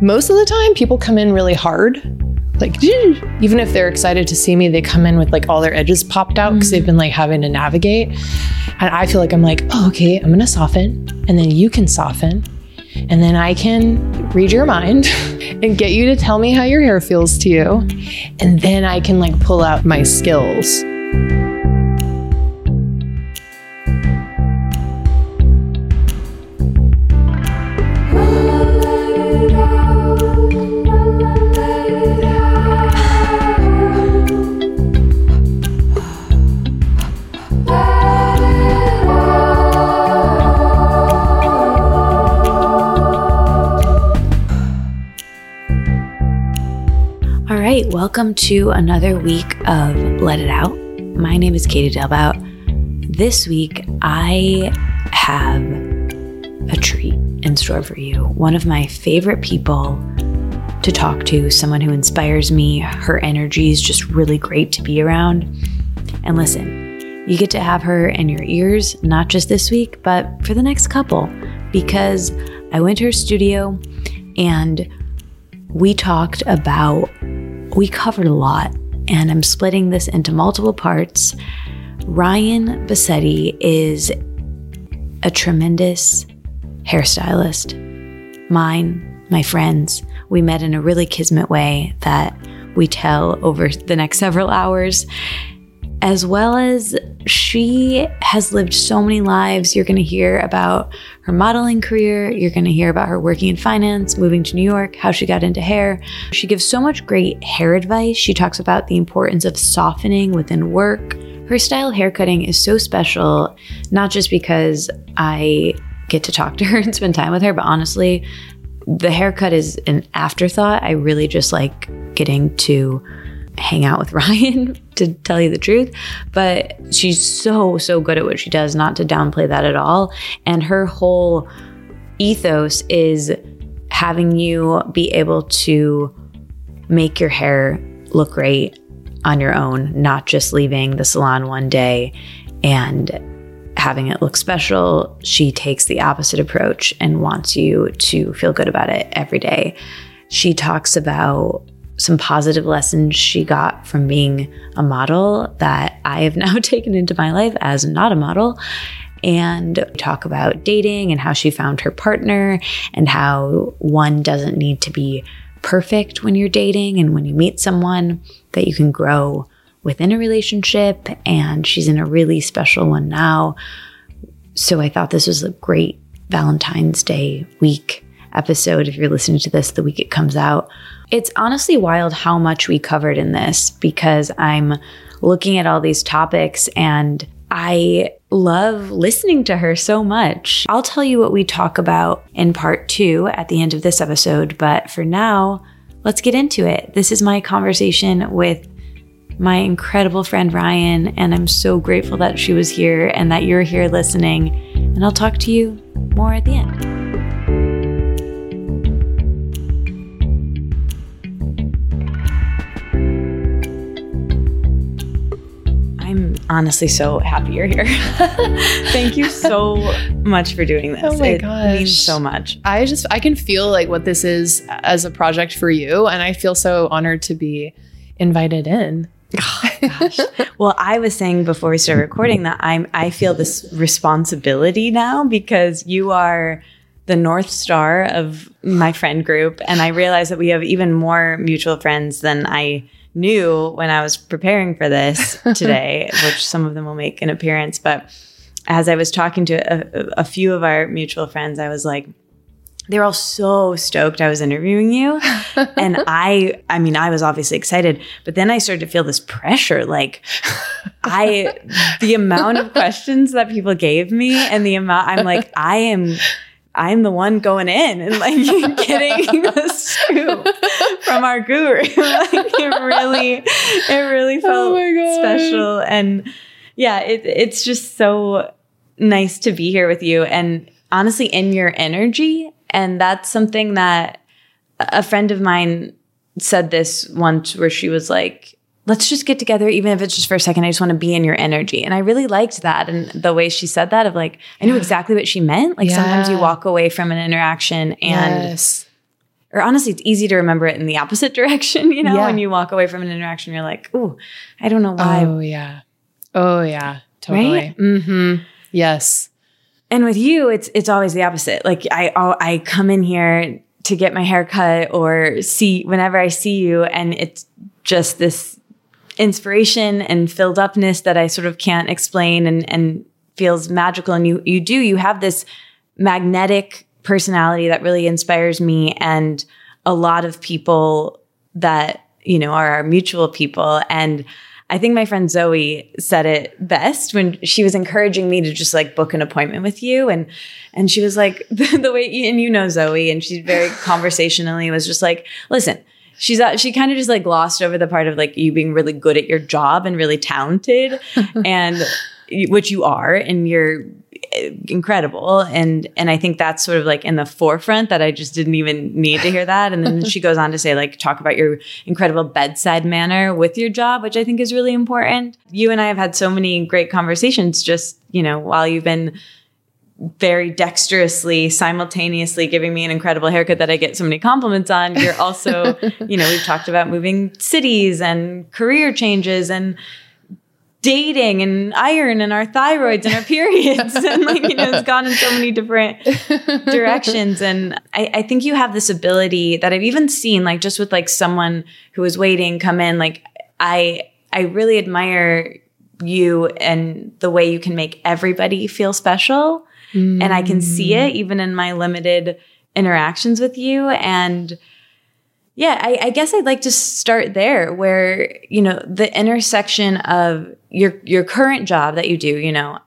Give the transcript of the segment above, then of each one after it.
Most of the time, people come in really hard. Like, even if they're excited to see me, they come in with like all their edges popped out because they've been like having to navigate. And I feel like I'm like, oh, okay, I'm gonna soften, and then you can soften, and then I can read your mind and get you to tell me how your hair feels to you. And then I can like pull out my skills. Welcome to another week of Let It Out. My name is Katie Dalebout. This week, I have a treat in store for you. One of my favorite people to talk to, someone who inspires me. Her energy is just really great to be around. And listen, you get to have her in your ears, not just this week, but for the next couple, because I went to her studio and we talked about we covered a lot, and I'm splitting this into multiple parts. Ryan Bassetti is a tremendous hairstylist. Mine, my friends, we met in a really kismet way that we tell over the next several hours, as well as she has lived so many lives. You're going to hear about her modeling career. You're going to hear about her working in finance, moving to New York, how she got into hair. She gives so much great hair advice. She talks about the importance of softening within work. Her style haircutting is so special, not just because I get to talk to her and spend time with her, but honestly, the haircut is an afterthought. I really just like getting to hang out with Ryan, to tell you the truth. But she's so, so good at what she does, not to downplay that at all. And her whole ethos is having you be able to make your hair look great on your own, not just leaving the salon one day and having it look special. She takes the opposite approach and wants you to feel good about it every day. She talks about some positive lessons she got from being a model that I have now taken into my life as not a model. And talk about dating and how she found her partner and how one doesn't need to be perfect when you're dating and when you meet someone, that you can grow within a relationship. And she's in a really special one now. So I thought this was a great Valentine's Day week episode. If you're listening to this the week it comes out, it's honestly wild how much we covered in this because I'm looking at all these topics and I love listening to her so much. I'll tell you what we talk about in part two at the end of this episode, but for now, let's get into it. This is my conversation with my incredible friend Ryan, and I'm so grateful that she was here and that you're here listening. And I'll talk to you more at the end. Honestly so happy you're here. Thank you so much for doing this. Oh my it gosh. means so much. I just I can feel like what this is as a project for you, and I feel so honored to be invited in. Oh, gosh. well, I was saying before we started recording that I'm I feel this responsibility now because you are the north star of my friend group and I realize that we have even more mutual friends than I knew when I was preparing for this today, which some of them will make an appearance, but as I was talking to a, a few of our mutual friends, I was like they were all so stoked I was interviewing you. and I, I mean, I was obviously excited, but then I started to feel this pressure. Like, I, the amount of questions that people gave me and the amount, I'm like, I am, I'm the one going in and like getting the scoop from our guru. like, it really, it really oh felt my God. special. And yeah, it, it's just so nice to be here with you. And honestly, in your energy, and that's something that a friend of mine said this once where she was like, let's just get together, even if it's just for a second. I just want to be in your energy. And I really liked that. And the way she said that, of like, I knew exactly what she meant. Like sometimes you walk away from an interaction and yes. or honestly, it's easy to remember it in the opposite direction. You know, Yeah. when you walk away from an interaction, you're like, "Ooh, I don't know why." Oh yeah. Oh yeah. Totally. Right? Mm-hmm. Yes. And with you, it's it's always the opposite. Like I I come in here to get my hair cut or see whenever I see you, and it's just this inspiration and filled upness that I sort of can't explain and and feels magical. And you you do you have this magnetic personality that really inspires me and a lot of people that you know are our mutual people and I think my friend Zoe said it best when she was encouraging me to just like book an appointment with you and and she was like the, the way and you know Zoe and she's very conversationally was just like listen she's uh, she kind of just like glossed over the part of like you being really good at your job and really talented and which you are and you're eh, incredible and and I think that's sort of like in the forefront that I just didn't even need to hear that and then she goes on to say like talk about your incredible bedside manner with your job which I think is really important. You and I have had so many great conversations just, you know, while you've been very dexterously simultaneously giving me an incredible haircut that I get so many compliments on. You're also, you know, we've talked about moving cities and career changes and dating and iron and our thyroids and our periods. And like you know it's gone in so many different directions. And I, I think you have this ability that i've even seen like just with like someone who was waiting come in like i i really admire you and the way you can make everybody feel special and i can see it mm. even in my limited interactions with you and yeah, I, I guess I'd like to start there where, you know, the intersection of your your current job that you do, you know,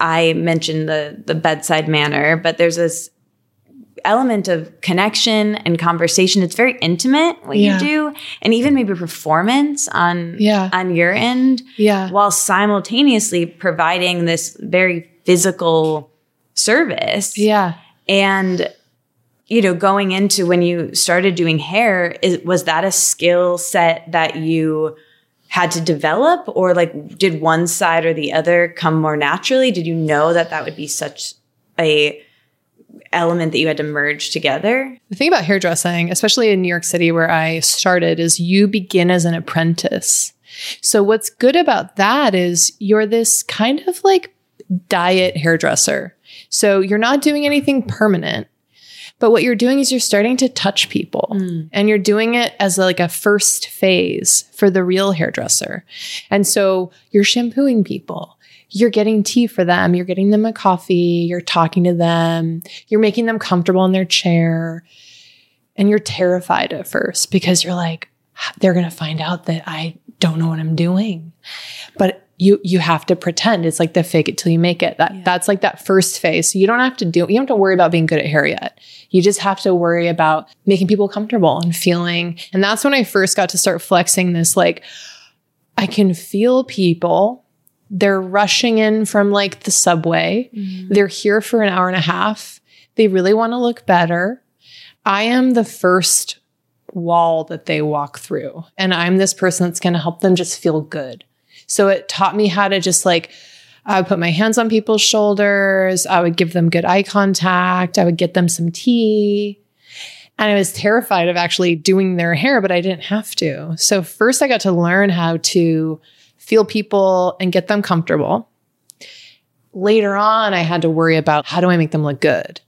I mentioned the the bedside manner, but there's this element of connection and conversation. It's very intimate what Yeah. you do, and even maybe performance on Yeah. on your end, Yeah. while simultaneously providing this very physical service Yeah. and you know going into when you started doing hair is, was that a skill set that you had to develop or like did one side or the other come more naturally did you know that that would be such a element that you had to merge together The thing about hairdressing, especially in New York City where I started, is you begin as an apprentice. So what's good about that is you're this kind of like diet hairdresser. So you're not doing anything permanent. But what you're doing is you're starting to touch people hmm. and you're doing it as like a first phase for the real hairdresser. And so you're shampooing people. You're getting tea for them. You're getting them a coffee. You're talking to them. You're making them comfortable in their chair. And you're terrified at first because you're like, they're going to find out that I don't know what I'm doing. But you you have to pretend. It's like the fake it till you make it. That that's like that first phase. So you don't have to do you don't have to worry about being good at hair yet. You just have to worry about making people comfortable and feeling. And that's when I first got to start flexing this like I can feel people. They're rushing in from like the subway. Mm-hmm. They're here for an hour and a half. They really want to look better. I am the first wall that they walk through. And I'm this person that's going to help them just feel good. So it taught me how to just like, I would put my hands on people's shoulders. I would give them good eye contact. I would get them some tea. And I was terrified of actually doing their hair, but I didn't have to. So first I got to learn how to feel people and get them comfortable. Later on, I had to worry about how do I make them look good?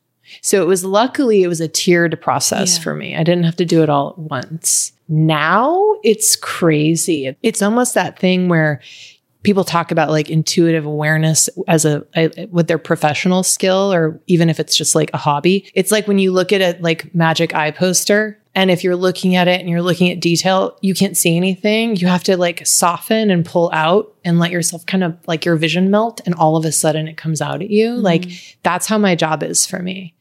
So it was luckily it was a tiered process Yeah. for me. I didn't have to do it all at once. Now it's crazy. It's almost that thing where people talk about like intuitive awareness as a, a with their professional skill or even if it's just like a hobby. It's like when you look at a like magic eye poster and if you're looking at it and you're looking at detail, you can't see anything. You have to like soften and pull out and let yourself kind of like your vision melt and all of a sudden it comes out at you. Like mm-hmm. that's how my job is for me.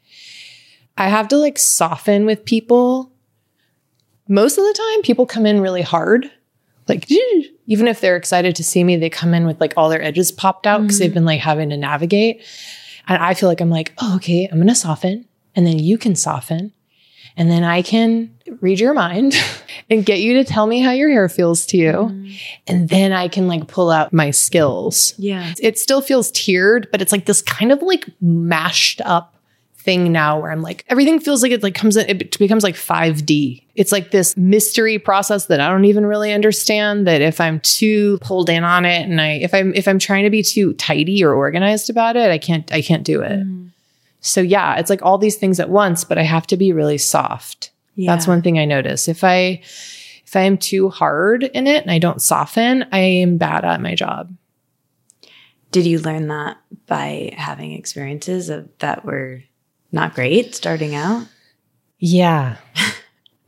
I have to like soften with people. Most of the time, people come in really hard. Like, even if they're excited to see me, they come in with like all their edges popped out because they've mm-hmm. been like having to navigate. And I feel like I'm like, oh, okay, I'm going to soften. And then you can soften. And then I can read your mind and get you to tell me how your hair feels to you. Mm-hmm. And then I can like pull out my skills. yeah It still feels tiered, but it's like this kind of like mashed up thing now where I'm like, everything feels like it like comes in, it becomes like 5D. It's like this mystery process that I don't even really understand. That if I'm too pulled in on it and I if I'm if I'm trying to be too tidy or organized about it, I can't I can't do it. Mm. So yeah, it's like all these things at once, but I have to be really soft. That's one thing I notice. If I if I am too hard in it and I don't soften, I am bad at my job. Did you learn that by having experiences of that were not great starting out? Yeah.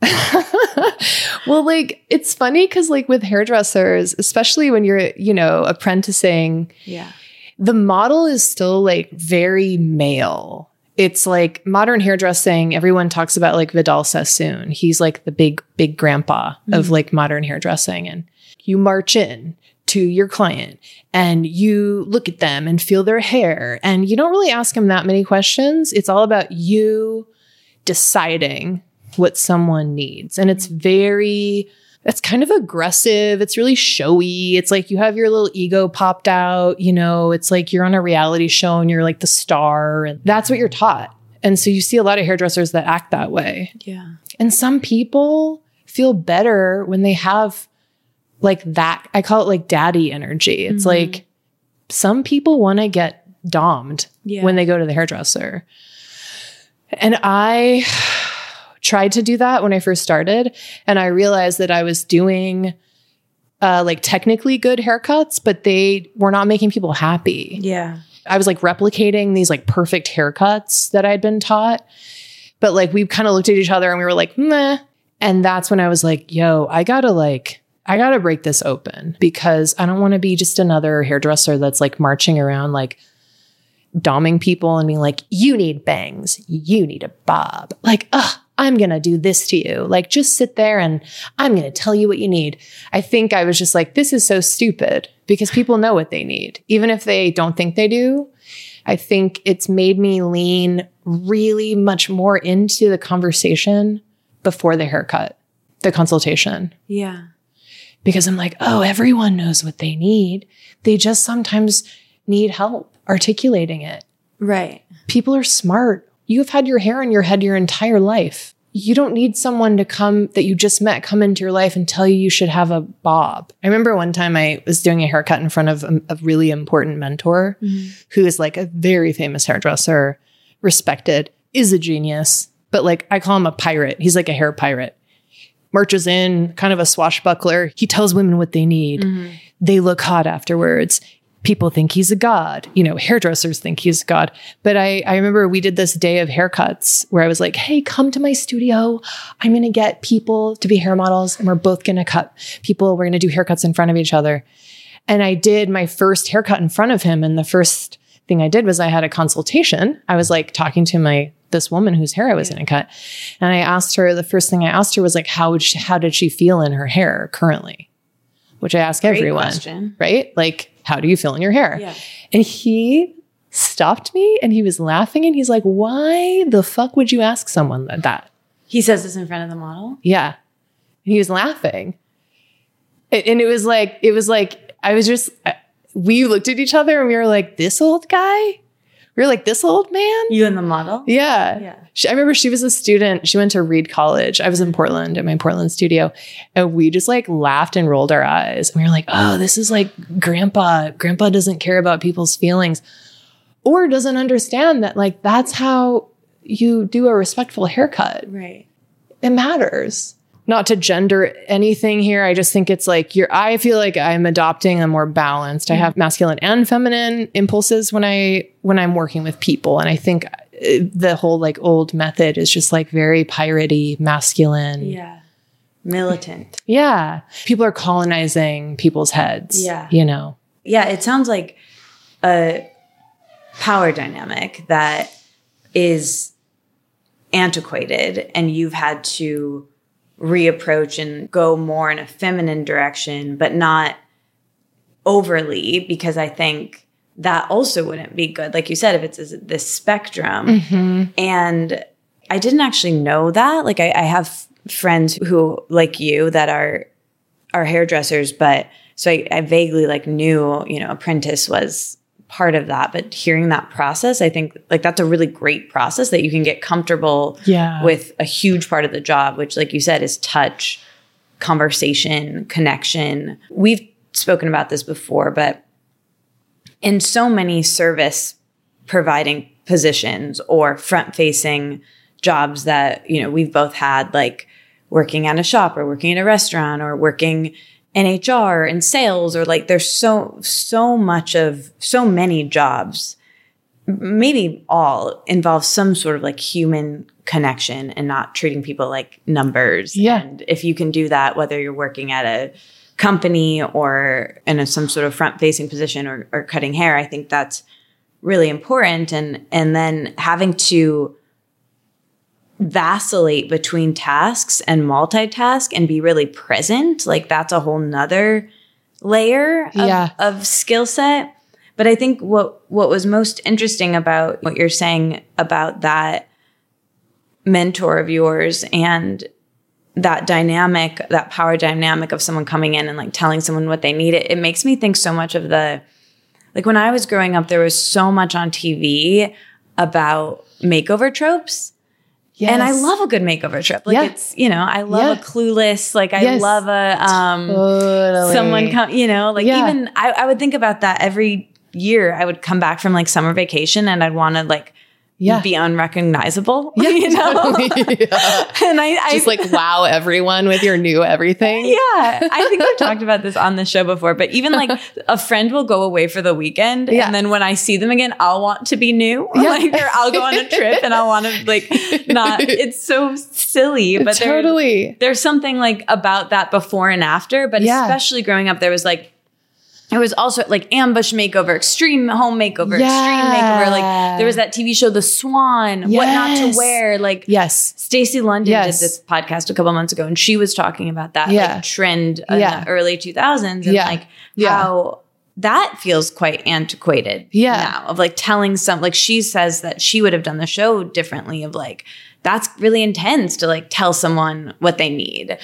well, like it's funny because like with hairdressers, especially when you're, you know, apprenticing, Yeah. the model is still like very male. It's like modern hairdressing. Everyone talks about like Vidal Sassoon. He's like the big, big grandpa of mm-hmm. like modern hairdressing. And you march in to your client and you look at them and feel their hair. And you don't really ask them that many questions. It's all about you deciding what someone needs. And it's very, it's kind of aggressive. It's really showy. It's like you have your little ego popped out, you know, it's like you're on a reality show and you're like the star. And that's what you're taught. And so you see a lot of hairdressers that act that way. Yeah. And some people feel better when they have like that. I call it like daddy energy. It's like some people want to get domed Yeah. when they go to the hairdresser. And I tried to do that when I first started. And I realized that I was doing uh, like technically good haircuts, but they were not making people happy. Yeah. I was like replicating these like perfect haircuts that I'd been taught. But like we kind of looked at each other and we were like, meh. And that's when I was like, yo, I gotta like, I gotta break this open because I don't wanna be just another hairdresser that's like marching around like doming people and being like, you need bangs, you need a bob. Like, ugh, I'm gonna do this to you. Like, just sit there and I'm gonna tell you what you need. I think I was just like, this is so stupid because people know what they need, even if they don't think they do. I think it's made me lean really much more into the conversation before the haircut, the consultation Yeah. Because I'm like, oh, everyone knows what they need. They just sometimes need help articulating it. Right. People are smart. You have had your hair in your head your entire life. You don't need someone to come that you just met come into your life and tell you you should have a bob. I remember one time I was doing a haircut in front of a, a really important mentor mm-hmm. who is like a very famous hairdresser, respected, is a genius, but like I call him a pirate. He's like a hair pirate marches in, kind of a swashbuckler. He tells women what they need. Mm-hmm. They look hot afterwards. People think he's a god. You know, hairdressers think he's a god. But I, I remember we did this day of haircuts where I was like, hey, come to my studio. I'm going to get people to be hair models and we're both going to cut people. We're going to do haircuts in front of each other. And I did my first haircut in front of him. And the first thing I did was I had a consultation. I was like talking to my this woman whose hair I was going to cut, and I asked her. The first thing I asked her was like, how would she, how did she feel in her hair currently? Which I ask Great everyone, question. right? Like, how do you feel in your hair? Yeah. And he stopped me and he was laughing and he's like, why the fuck would you ask someone that? that? He says this in front of the model. Yeah. And he was laughing. And it was like, it was like, I was just, we looked at each other and we were like, this old guy? Were like, this old man? You and the model? Yeah. Yeah. She, I remember she was a student. She went to Reed College. I was in Portland at my Portland studio. And we just like laughed and rolled our eyes. And we were like, oh, this is like grandpa. Grandpa doesn't care about people's feelings or doesn't understand that like that's how you do a respectful haircut Right. it matters. Not to gender anything here. I just think it's like you're I feel like I'm adopting a more balanced. I have masculine and feminine impulses when I when I'm working with people and I think uh, the whole like old method is just like very piratey, masculine. Yeah. Militant. Yeah. People are colonizing people's heads. Yeah. You know. Yeah, it sounds like a power dynamic that is antiquated and you've had to reapproach and go more in a feminine direction, but not overly, because I think that also wouldn't be good. Like you said, if it's this spectrum. Mm-hmm. And I didn't actually know that. Like I, I have friends who, like you, that are are hairdressers, but so I, I vaguely like knew, you know, apprentice was part of that, but hearing that process, I think like that's a really great process that you can get comfortable Yeah. with a huge part of the job, which, like you said, is touch, conversation, connection. We've spoken about this before, but in so many service providing positions or front facing jobs that, you know, we've both had, like working at a shop or working at a restaurant or working in HR and sales, or like there's so, so much of so many jobs maybe all involve some sort of like human connection and not treating people like numbers. Yeah. And if you can do that, whether you're working at a company or in a, some sort of front facing position or, or cutting hair, I think that's really important. And, and then having to vacillate between tasks and multitask and be really present, like that's a whole nother layer of, Yeah. of skill set. But I think what what was most interesting about what you're saying about that mentor of yours and that dynamic, that power dynamic of someone coming in and like telling someone what they need, it, it makes me think so much of the like when I was growing up, there was so much on TV about makeover tropes. And I love a good makeover trip. Like Yeah. it's, you know, I love Yeah. a clueless, like I Yes. love a um Totally. someone come you know like Yeah. even I, I would think about that every year i would come back from like summer vacation and i'd want to like Yeah. be unrecognizable Yeah, you know totally. Yeah. and i, I Just like wow everyone with your new everything. yeah i think i've talked about this on the show before but even like a friend will go away for the weekend Yeah. and then when i see them again i'll want to be new Yeah. like or i'll go on a trip and i'll want to like not it's so silly but there- totally. there's something like about that before and after, but Yeah. especially growing up, there was like, there was also like ambush makeover, extreme home makeover, extreme makeover. Like there was that TV show, The Swan, what not to wear. Like Yes. Stacey London Yes. did this podcast a couple months ago, and she was talking about that Yeah. like trend in Yeah. the early 2000s and Yeah. like Yeah. how that feels quite antiquated Yeah. now of like telling some like she says that she would have done the show differently of like that's really intense to like tell someone what they need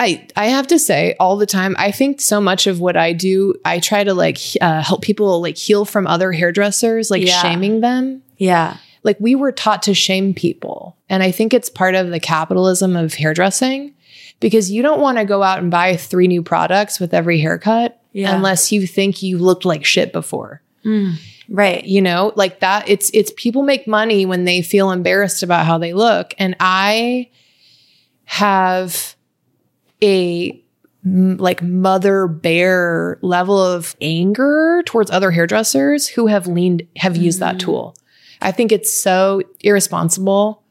I I have to say all the time. I think so much of what I do, I try to like uh, help people like heal from other hairdressers, like Yeah. shaming them. yeah Like we were taught to shame people, and I think it's part of the capitalism of hairdressing because you don't want to go out and buy three new products with every haircut Yeah. unless you think you looked like shit before. right you know like that it's it's people make money when they feel embarrassed about how they look and i have a like mother bear level of anger towards other hairdressers who have leaned have used that mm. tool. I think it's so irresponsible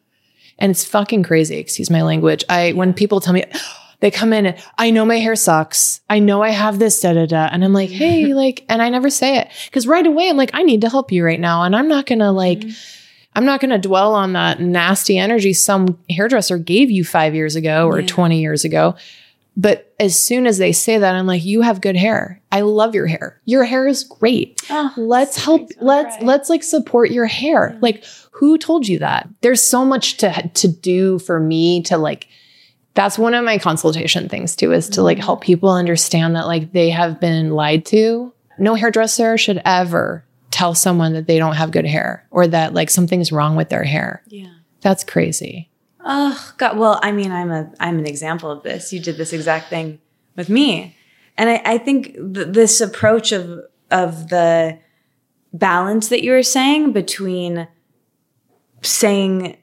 and it's fucking crazy excuse my language. I when people tell me they come in and I know my hair sucks. I know I have this da da da. And I'm like, hey, like, and I never say it. Because right away I'm like, I need to help you right now. And I'm not gonna like, mm. I'm not gonna dwell on that nasty energy some hairdresser gave you five years ago or Yeah. 20 years ago. But as soon as they say that, I'm like, you have good hair. I love your hair. Your hair is great. Oh, let's help let's let's like support your hair. Like who told you that? There's so much to to do for me to like that's one of my consultation things too is to like mm-hmm. help people understand that like they have been lied to. No hairdresser should ever tell someone that they don't have good hair or that like something's wrong with their hair. yeah That's crazy. Oh God! Well, I mean, I'm a I'm an example of this. You did this exact thing with me, and I, I think th- this approach of of the balance that you were saying between saying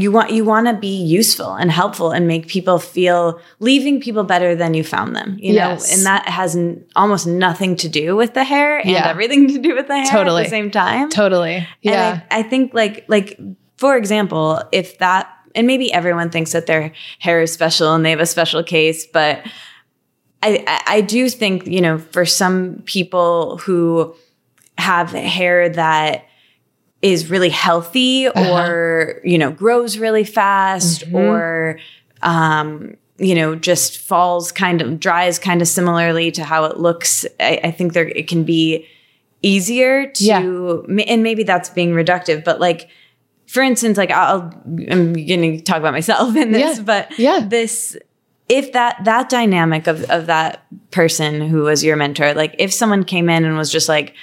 you want you want to be useful and helpful and make people feel leaving people better than you found them you Yes. know and that has n- almost nothing to do with the hair and Yeah. everything to do with the hair Totally. at the same time Totally. Yeah. and I, I think like like for example, if that and maybe everyone thinks that their hair is special and they have a special case, but I I, I do think, you know, for some people who have hair that is really healthy or, you know, grows really fast or um you know, just falls kind of dries kind of similarly to how it looks. I, I think there it can be easier to Yeah. and maybe that's being reductive but like for instance like i'll i'm gonna talk about myself in this Yeah. but Yeah. this if that that dynamic of of that person who was your mentor like if someone came in and was just like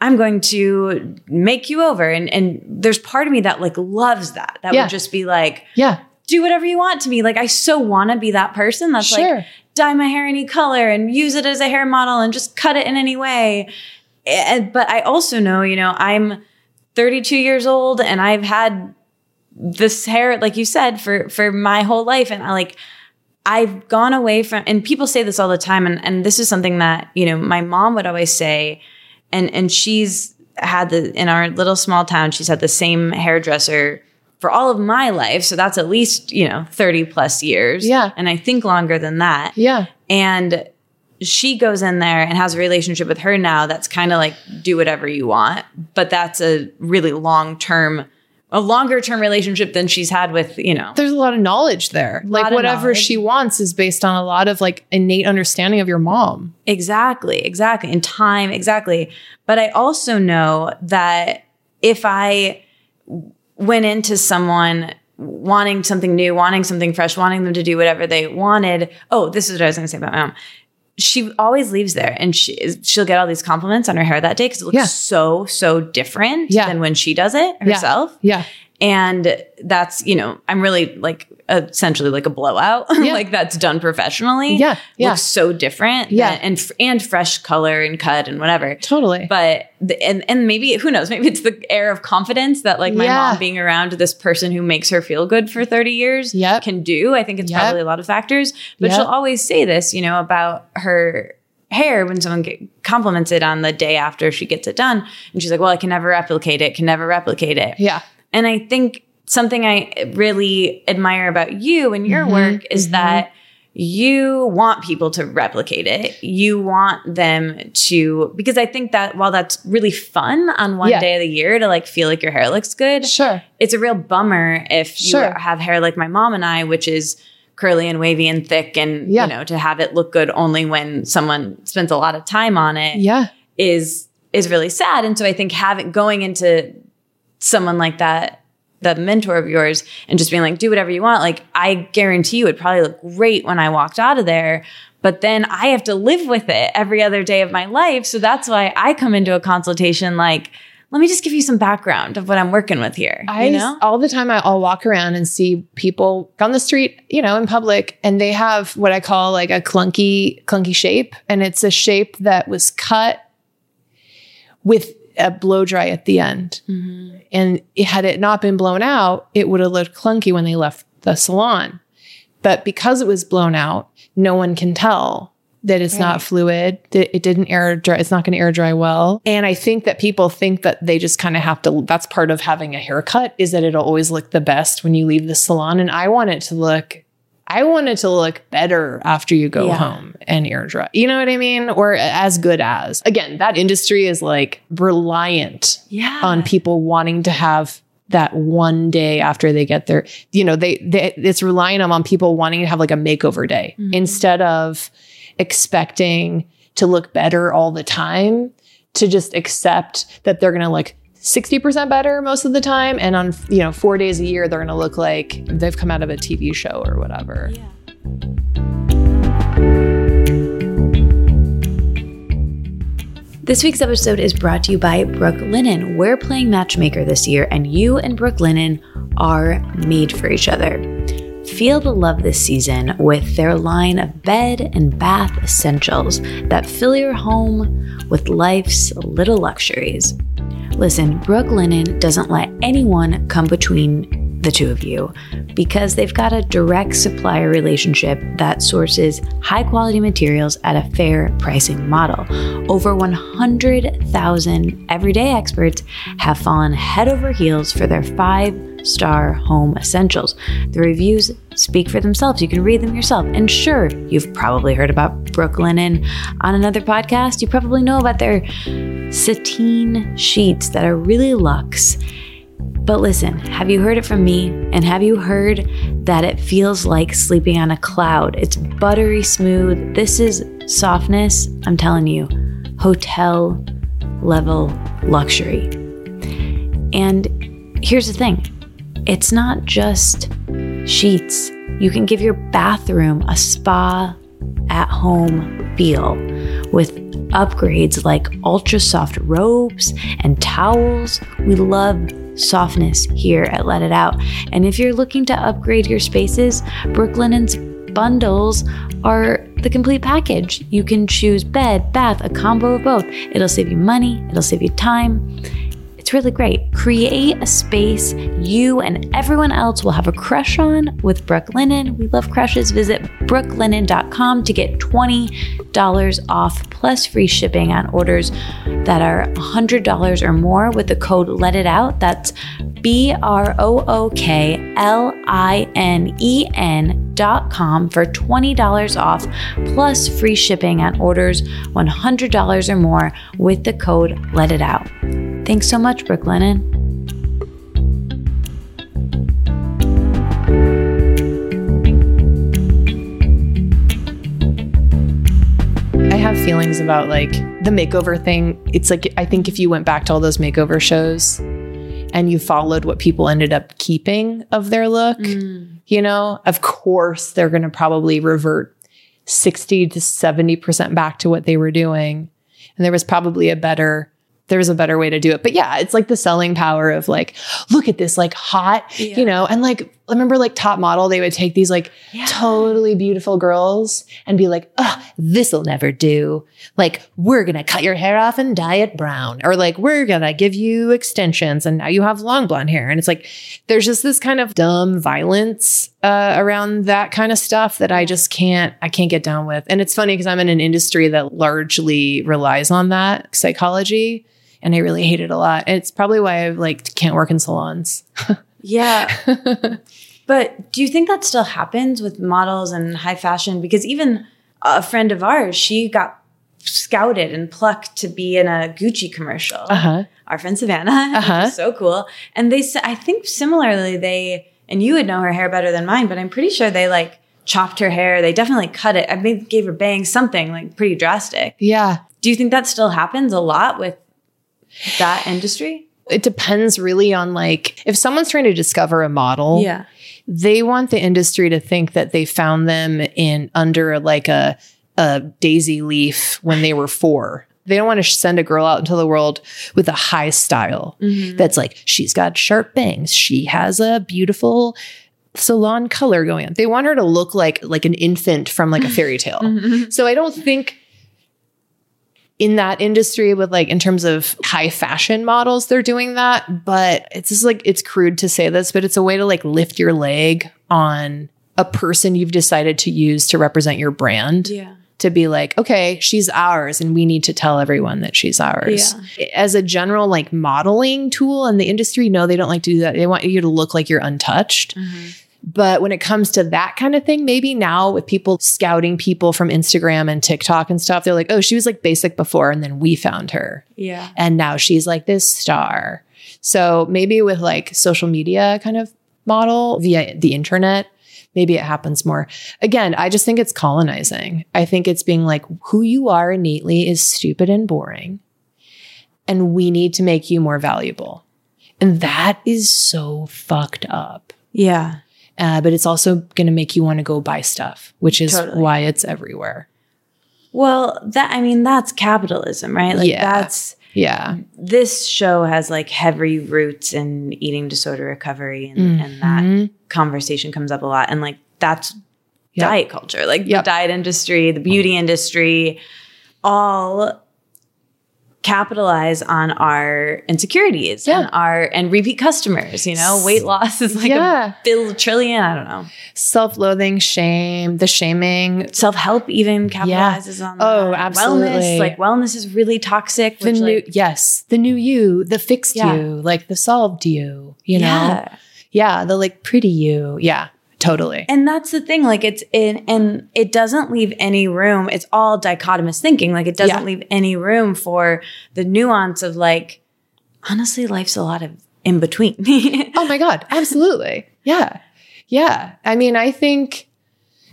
I'm going to make you over. And and there's part of me that like loves that. That Yeah. would just be like, Yeah. do whatever you want to me. Like I so want to be that person that's Sure. like dye my hair any color and use it as a hair model and just cut it in any way. And, but I also know, you know, I'm 32 years old and I've had this hair, like you said, for for my whole life. And I like I've gone away from and people say this all the time, and, and this is something that, you know, my mom would always say, and and she's had the in our little small town, she's had the same hairdresser for all of my life. So that's at least, you know, 30 plus years. Yeah. And I think longer than that. Yeah. And she goes in there and has a relationship with her now that's kind of like do whatever you want, but that's a really long term, a longer term relationship than she's had with, you know, There's a lot of knowledge there. Like whatever knowledge. she wants is based on a lot of like innate understanding of your mom. Exactly, exactly. In time, exactly. But I also know that if I went into someone wanting something new, wanting something fresh, wanting them to do whatever they wanted, oh, this is what I was going to say about my mom. She always leaves there and she she'll get all these compliments on her hair that day because it looks Yeah. so so different Yeah. than when she does it herself. Yeah. And that's, you know, I'm really like essentially like a blowout. Yeah. like that's done professionally. Yeah, yeah. Looks so different. Yeah. that- and and fresh color and cut and whatever. Totally. But the, and and maybe who knows? Maybe it's the air of confidence that like my Yeah. mom being around this person who makes her feel good for 30 years Yep. can do. I think it's Yep. probably a lot of factors. But Yep. she'll always say this, you know, about her hair when someone compliments it on the day after she gets it done. And she's like, Well, I can never replicate it, can never replicate it. yeah. And I think something I really admire about you and your Mhm, work is mhm. that you want people to replicate it. You want them to, because I think that while that's really fun on one Yeah. day of the year to like feel like your hair looks good, Sure. it's a real bummer if you Sure. have hair like my mom and I, which is curly and wavy and thick and Yeah. you know to have it look good only when someone spends a lot of time on it Yeah. is is really sad. And so I think having going into someone like that, the mentor of yours, and just being like, do whatever you want, like I guarantee you it probably look great when I walked out of there. But then I have to live with it every other day of my life. So that's why I come into a consultation like, let me just give you some background of what I'm working with here. I you know? all the time I- I'll walk around and see people on the street, you know, in public, and they have what I call like a clunky, clunky shape. And it's a shape that was cut with a blow dry at the end. Mm-hmm. And it, had it not been blown out, it would have looked clunky when they left the salon. But because it was blown out, no one can tell that it's Right. not fluid, that it didn't air dry, it's not going to air dry well. And I think that people think that they just kind of have to, that's part of having a haircut is that it'll always look the best when you leave the salon. And I want it to look, I want it to look better after you go Yeah. home and air dry. You know what I mean? Or as good as. Again, that industry is like reliant yeah. on people wanting to have that one day after they get their you know they, they it's relying on people wanting to have like a makeover day Mhm. instead of expecting to look better all the time to just accept that they're going to look 60% better most of the time and on you know 4 days a year they're going to look like they've come out of a TV show or whatever Yeah. This week's episode is brought to you by Brooklinen. We're playing matchmaker this year, and you and Brooklinen are made for each other. Feel the love this season with their line of bed and bath essentials that fill your home with life's little luxuries. Listen, Brooke Brooklinen doesn't let anyone come between the two of you because they've got a direct supplier relationship that sources high quality materials at a fair pricing model. Over 100,000 everyday experts have fallen head over heels for their five star home essentials. The reviews speak for themselves. You can read them yourself. And sure, you've probably heard about Brooklinen on another podcast. You probably know about their sateen sheets that are really luxe. But listen, have you heard it from me? And have you heard that it feels like sleeping on a cloud? It's buttery smooth. This is softness, I'm telling you, hotel level luxury. And here's the thing it's not just sheets. You can give your bathroom a spa at home feel with upgrades like ultra soft robes and towels. We love softness here at Let It Out. And if you're looking to upgrade your spaces, Brooklinen's bundles are the complete package. You can choose bed, bath, a combo of both. It'll save you money, it'll save you time. It's really great. Create a space you and everyone else will have a crush on with Brooklinen. We love crushes. Visit brooklinen.com to get $20 off plus free shipping on orders that are $100 or more with the code Let It Out. That's B R O O K L I N E N dot com for $20 off plus free shipping on orders $100 or more with the code Let It Out. Thanks so much. I have feelings about like the makeover thing. It's like I think if you went back to all those makeover shows and you followed what people ended up keeping of their look, mm. You know, of course they're going to probably revert 60 to 70% back to what they were doing. And there was probably a better there was a better way to do it. But yeah, it's like the selling power of like, look at this like hot, Yeah. you know, and like I remember like top model, they would take these like Yeah. totally beautiful girls and be like, oh, this'll never do. Like, we're gonna cut your hair off and dye it brown. Or like, we're gonna give you extensions and now you have long blonde hair. And it's like, there's just this kind of dumb violence uh, around that kind of stuff that I just can't, I can't get down with. And it's funny because I'm in an industry that largely relies on that psychology. And I really hate it a lot. And it's probably why I like can't work in salons. Yeah. but do you think that still happens with models and high fashion? Because even a friend of ours, she got scouted and plucked to be in a Gucci commercial. Uh-huh. Our friend Savannah, Uh-huh. so cool. And they, said, I think similarly, they, and you would know her hair better than mine, but I'm pretty sure they like chopped her hair. They definitely cut it. I mean, gave her bangs, something like pretty drastic. Yeah. Do you think that still happens a lot with that industry? It depends really on like if someone's trying to discover a model Yeah. they want the industry to think that they found them in under like a a daisy leaf when they were four. They don't want to send a girl out into the world with a high style mm-hmm. that's like she's got sharp bangs she has a beautiful salon color going on. They want her to look like like an infant from like a fairy tale. Mm-hmm. So i don't think in that industry with like in terms of high fashion models they're doing that but it's just like it's crude to say this but it's a way to like lift your leg on a person you've decided to use to represent your brand Yeah. to be like okay she's ours and we need to tell everyone that she's ours Yeah. as a general like modeling tool in the industry no they don't like to do that they want you to look like you're untouched mm-hmm. But when it comes to that kind of thing, maybe now with people scouting people from Instagram and TikTok and stuff, they're like, oh, she was like basic before, and then we found her. Yeah. And now she's like this star. So maybe with like social media kind of model via the internet, maybe it happens more. Again, I just think it's colonizing. I think it's being like, who you are innately is stupid and boring. And we need to make you more valuable. And that is so fucked up Yeah. Uh, but it's also going to make you want to go buy stuff, which is Totally. why it's everywhere. Well, that I mean that's capitalism, right? Like Yeah. that's Yeah. this show has like heavy roots in eating disorder recovery and, and that Mhm. conversation comes up a lot and like that's Yep. diet culture. Like Yep. the diet industry, the beauty industry all capitalize on our insecurities Yeah. and our and repeat customers, you know? Weight loss is like Yeah. a bill trillion, I don't know. Self loathing, shame, the shaming. Self-help even capitalizes on Oh, that. absolutely. Wellness, like wellness is really toxic. The which, new, like, yes, the new you, the fixed Yeah. you, like the solved you, you know? Yeah. Yeah. The like pretty you. Yeah, totally. And that's the thing, like it's in, and it doesn't leave any room. It's all dichotomous thinking. Like it doesn't Yeah. leave any room for the nuance of like, honestly, life's a lot of in between. Oh my God. Absolutely. Yeah. Yeah. I mean, I think.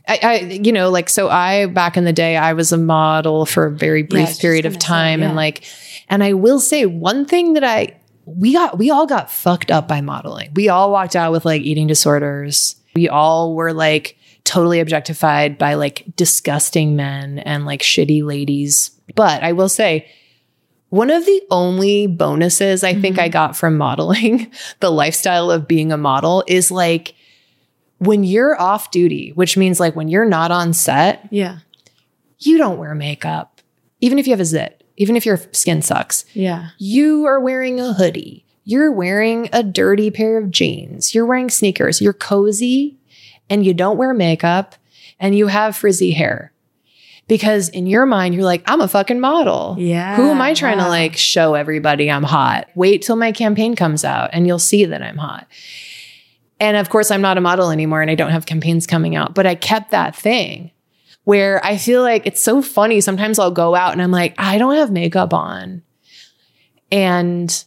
I, I, you know, like, so I, back in the day, I was a model for a very brief just period of gonna say, time. yeah. And like, and I will say one thing that I, we got, we all got fucked up by modeling. We all walked out with like eating disorders. We all were like totally objectified by like disgusting men and like shitty ladies. But I will say, one of the only bonuses I think I mm-hmm. got from modeling the lifestyle of being a model is like when you're off duty, which means like when you're not on set, Yeah. you don't wear makeup. Even if you have a zit, even if your skin sucks, Yeah. you are wearing a hoodie. You're wearing a dirty pair of jeans. You're wearing sneakers. You're cozy and you don't wear makeup and you have frizzy hair. Because in your mind, you're like, I'm a fucking model. Yeah. Who am I trying to like show everybody I'm hot? Wait till my campaign comes out and you'll see that I'm hot. And of course, I'm not a model anymore and I don't have campaigns coming out, but I kept that thing where I feel like it's so funny. Sometimes I'll go out and I'm like, I don't have makeup on. And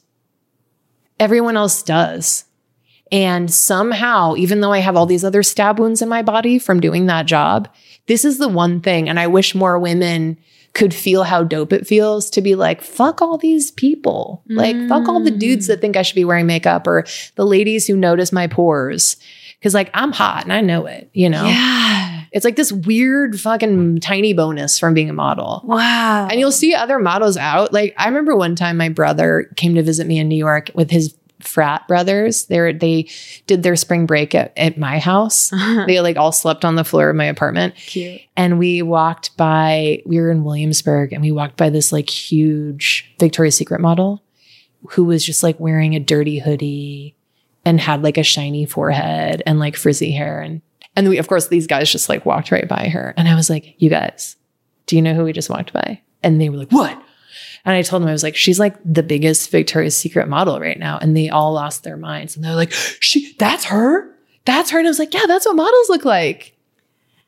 everyone else does. And somehow, even though I have all these other stab wounds in my body from doing that job, this is the one thing. And I wish more women could feel how dope it feels to be like, fuck all these people. Like, fuck all the mm. dudes that think I should be wearing makeup or the ladies who notice my pores. Cause like I'm hot and I know it, you know? Yeah. It's like this weird fucking tiny bonus from being a model. Wow. And you'll see other models out. Like I remember one time my brother came to visit me in New York with his frat brothers. They they did their spring break at, at my house. Uh-huh. they like all slept on the floor of my apartment. Cute. And we walked by, we were in Williamsburg and we walked by this like huge Victoria's Secret model who was just like wearing a dirty hoodie and had like a shiny forehead and like frizzy hair. And and we, of course, these guys just like walked right by her. And I was like, you guys, do you know who we just walked by? And they were like, what? And I told them, I was like, she's like the biggest Victoria's Secret model right now. And they all lost their minds. And they're like, she, that's her? That's her. And I was like, yeah, that's what models look like.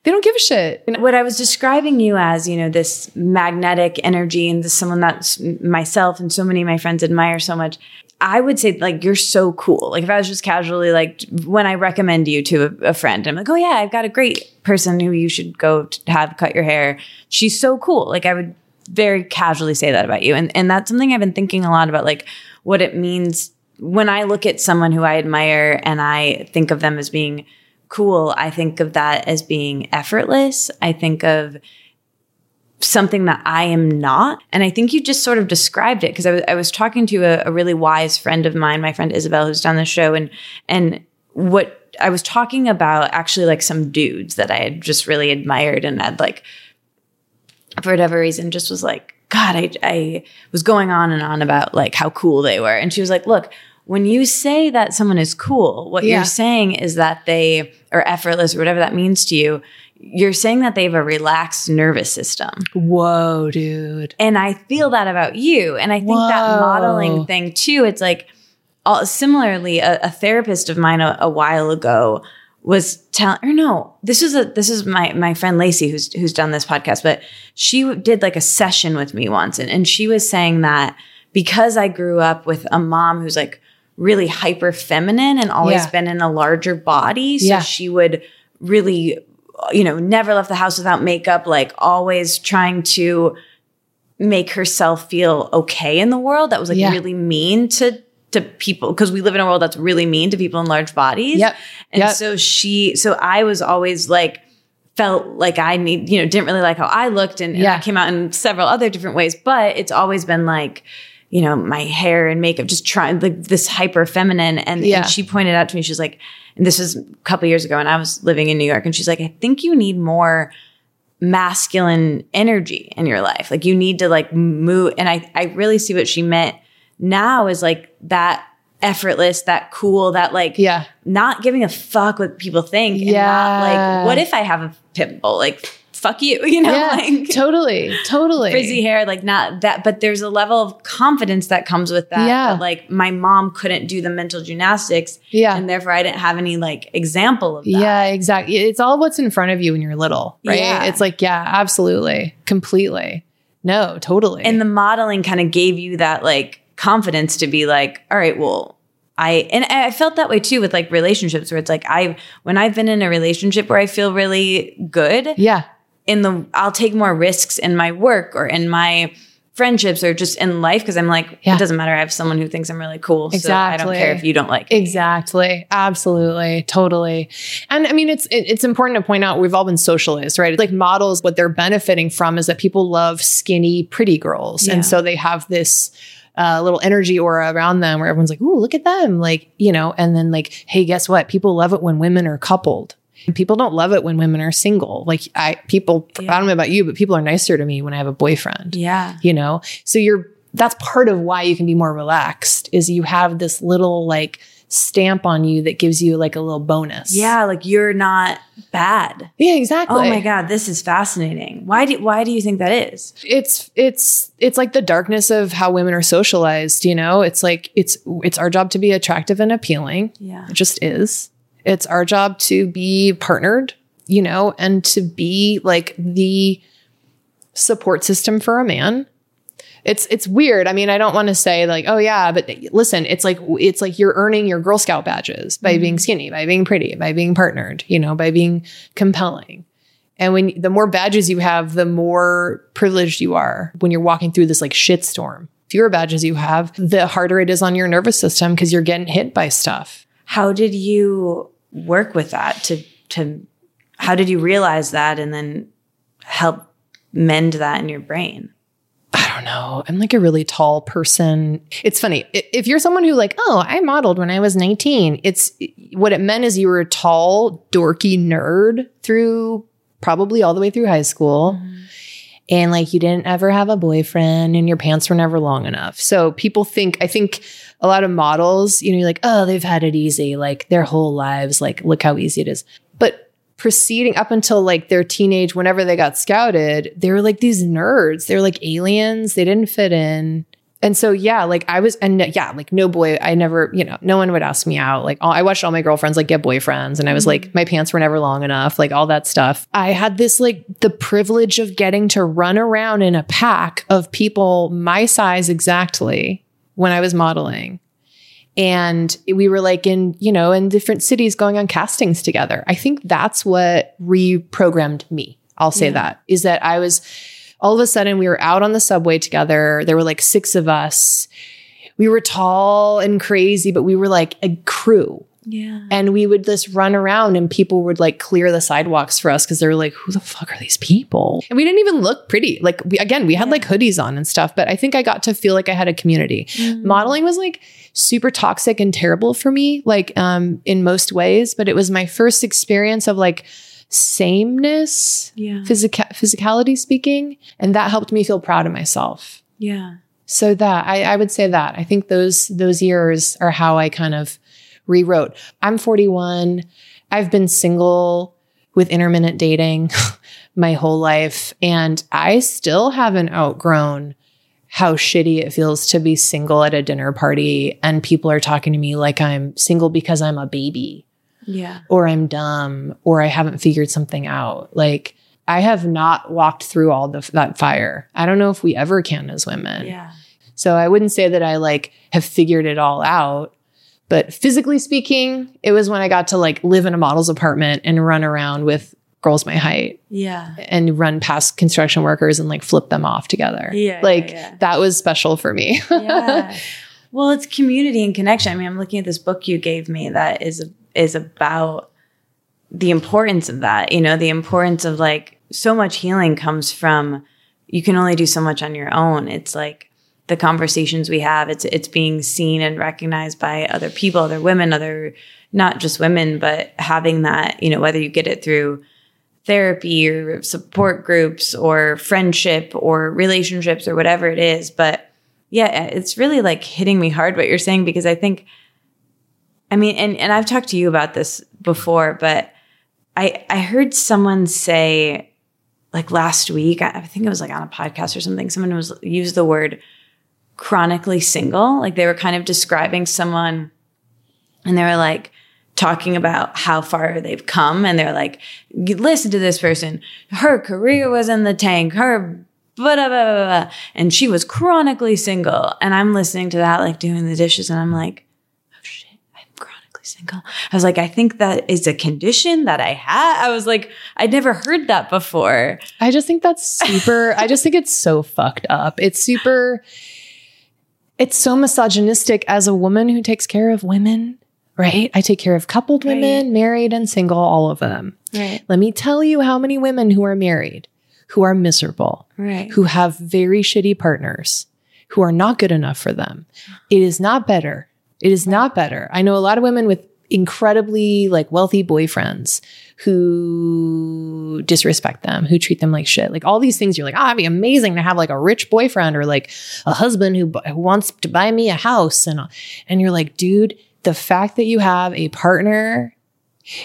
They don't give a shit. And what I was describing you as, you know, this magnetic energy and this someone that myself and so many of my friends admire so much. I would say like you're so cool. Like if I was just casually like when I recommend you to a, a friend, I'm like, oh yeah, I've got a great person who you should go have cut your hair. She's so cool. Like I would very casually say that about you, and and that's something I've been thinking a lot about, like what it means when I look at someone who I admire and I think of them as being cool. I think of that as being effortless. I think of something that I am not. And I think you just sort of described it because I was, I was talking to a, a really wise friend of mine, my friend Isabel, who's done the show. And, and what I was talking about actually like some dudes that I had just really admired and had like, for whatever reason, just was like, God, I, I was going on and on about like how cool they were. And she was like, look, when you say that someone is cool, what Yeah. you're saying is that they are effortless or whatever that means to you. You're saying that they have a relaxed nervous system. whoa, dude. And I feel that about you. And I think that modeling thing too, it's like all, similarly, a, a therapist of mine a, a while ago was telling or no, this is a this is my my friend Lacey who's who's done this podcast, but she did like a session with me once and, and she was saying that because I grew up with a mom who's like really hyper feminine and always Yeah. been in a larger body. So Yeah. she would really, you know, never left the house without makeup, like always trying to make herself feel okay in the world. That was like Yeah. really mean to to people because we live in a world that's really mean to people in large bodies. Yep. And Yep. so she, so I was always like, felt like I need, you know, didn't really like how I looked and, and Yeah. that came out in several other different ways, but it's always been like, you know, my hair and makeup, just trying like this hyper feminine. And, Yeah. and she pointed out to me, she's like, and this was a couple years ago and I was living in New York and she's like, I think you need more masculine energy in your life. Like you need to like move. And I, I really see what she meant now is like that effortless, that cool, that like Yeah. not giving a fuck what people think. And not Yeah. like, what if I have a pit bull? Like, fuck you, you know? yeah. Like totally. Totally. frizzy hair, like not that, but there's a level of confidence that comes with that. Yeah. that, like my mom couldn't do the mental gymnastics. Yeah. And therefore I didn't have any like example of that. Yeah, exactly. It's all what's in front of you when you're little, right? Yeah. It's like, yeah, absolutely. Completely. No, totally. and the modeling kind of gave you that like confidence to be like all right well i and i felt that way too with like relationships where it's like i when i've been in a relationship where i feel really good yeah. In the i'll take more risks in my work or in my friendships or just in life because I'm like, Yeah. it doesn't matter. I have someone who thinks I'm really cool. So I don't care if you don't like. Exactly. Absolutely. Totally. And I mean, it's it- it's important to point out we've all been socialized, right? Like models, what they're benefiting from is that people love skinny, pretty girls, Yeah. and so they have this. Uh, little energy aura around them where everyone's like, "Ooh, look at them!" Like you know, and then like, "Hey, guess what? People love it when women are coupled. People don't love it when women are single. Like I, people, Yeah. I don't know about you, but people are nicer to me when I have a boyfriend Yeah. you know so you're that's part of why you can be more relaxed is you have this little like stamp on you that gives you like a little bonus Yeah. Like you're not bad. yeah exactly Oh my God. This is fascinating. Why do, why do you think that is? it's it's it's like the darkness of how women are socialized you know it's like it's it's our job to be attractive and appealing Yeah. it just is it's our job to be partnered you know and to be like the support system for a man. It's it's weird. I mean i don't want to say like oh yeah but listen it's like it's like you're earning your girl scout badges by mm-hmm. being skinny by being pretty by being partnered you know by being compelling. And when the more badges you have the more privileged you are when you're walking through this like shitstorm. Fewer badges you have the harder it is on your nervous system because you're getting hit by stuff. How did you work with that to, to, how did you realize that and then help mend that in your brain? I don't know. I'm like a really tall person. It's funny. If you're someone who like, oh, I modeled when I was 19, it's what it meant is you were a tall, dorky nerd through probably all the way through high school. Mm-hmm. And like you didn't ever have a boyfriend and your pants were never long enough. So people think, I think a lot of models, you know, like, oh, they've had it easy, like their whole lives, like look how easy it is. But proceeding up until like their teenage, whenever they got scouted, they were like these nerds. They were like aliens. They didn't fit in. And so, yeah, like I was, and yeah, like no boy, I never, you know, no one would ask me out. Like all, I watched all my girlfriends like get boyfriends, and I was mm-hmm. like, my pants were never long enough, like all that stuff. I had this like the privilege of getting to run around in a pack of people my size exactly when I was modeling and we were like in you know in different cities going on castings together i think that's what reprogrammed me i'll say Yeah. that is that i was all of a sudden we were out on the subway together. There were like six of us. We were tall and crazy but we were like a crew. Yeah. and we would just run around and people would like clear the sidewalks for us because they were like who the fuck are these people? And we didn't even look pretty. Like we again we had Yeah. like hoodies on and stuff but i think i got to feel like i had a community. Modeling was like super toxic and terrible for me like um in most ways but it was my first experience of like sameness Yeah. physica- physicality speaking and that helped me feel proud of myself. Yeah. so that I, I would say that. I think those those years are how i kind of rewrote. I'm 41 i've been single with intermittent dating my whole life and i still haven't outgrown how shitty it feels to be single at a dinner party and people are talking to me like i'm single because i'm a baby Yeah. or I'm dumb or I haven't figured something out. Like I have not walked through all the, that fire. I don't know if we ever can as women. Yeah. So I wouldn't say that I like have figured it all out. But physically speaking, it was when I got to like live in a model's apartment and run around with girls my height Yeah. and run past construction workers and like flip them off together. Yeah, Like yeah, yeah. that was special for me. yeah. Well, it's community and connection. I mean, I'm looking at this book you gave me that is is about the importance of that. You know, the importance of like so much healing comes from you can only do so much on your own. It's like the conversations we have. It's it's being seen and recognized by other people, other women, other not just women, but having that. You know, whether you get it through therapy or support groups or friendship or relationships or whatever it is, but yeah, it's really like hitting me hard what you're saying because I think, I mean, and, and I've talked to you about this before, but I, I heard someone say like last week, I think it was like on a podcast or something, someone was used the word chronically single. Like they were kind of describing someone and they were like talking about how far they've come. And they're like, listen to this person. Her career was in the tank. Her blah, blah, blah, blah. And she was chronically single. And I'm listening to that, like doing the dishes, and I'm like, oh shit, I'm chronically single. I was like, I think that is a condition that I had. I was like, I'd never heard that before. I just think that's super, I just think it's so fucked up. It's super, it's so misogynistic as a woman who takes care of women, right? I take care of coupled Right. women, married and single, all of them. Right. Let me tell you how many women who are married, who are miserable, Right. who have very shitty partners, who are not good enough for them. It is not better. It is not better. I know a lot of women with incredibly like wealthy boyfriends who disrespect them, who treat them like shit. Like all these things, you're like, oh, it'd be amazing to have like a rich boyfriend or like a husband who, who wants to buy me a house, and and you're like, dude, the fact that you have a partner,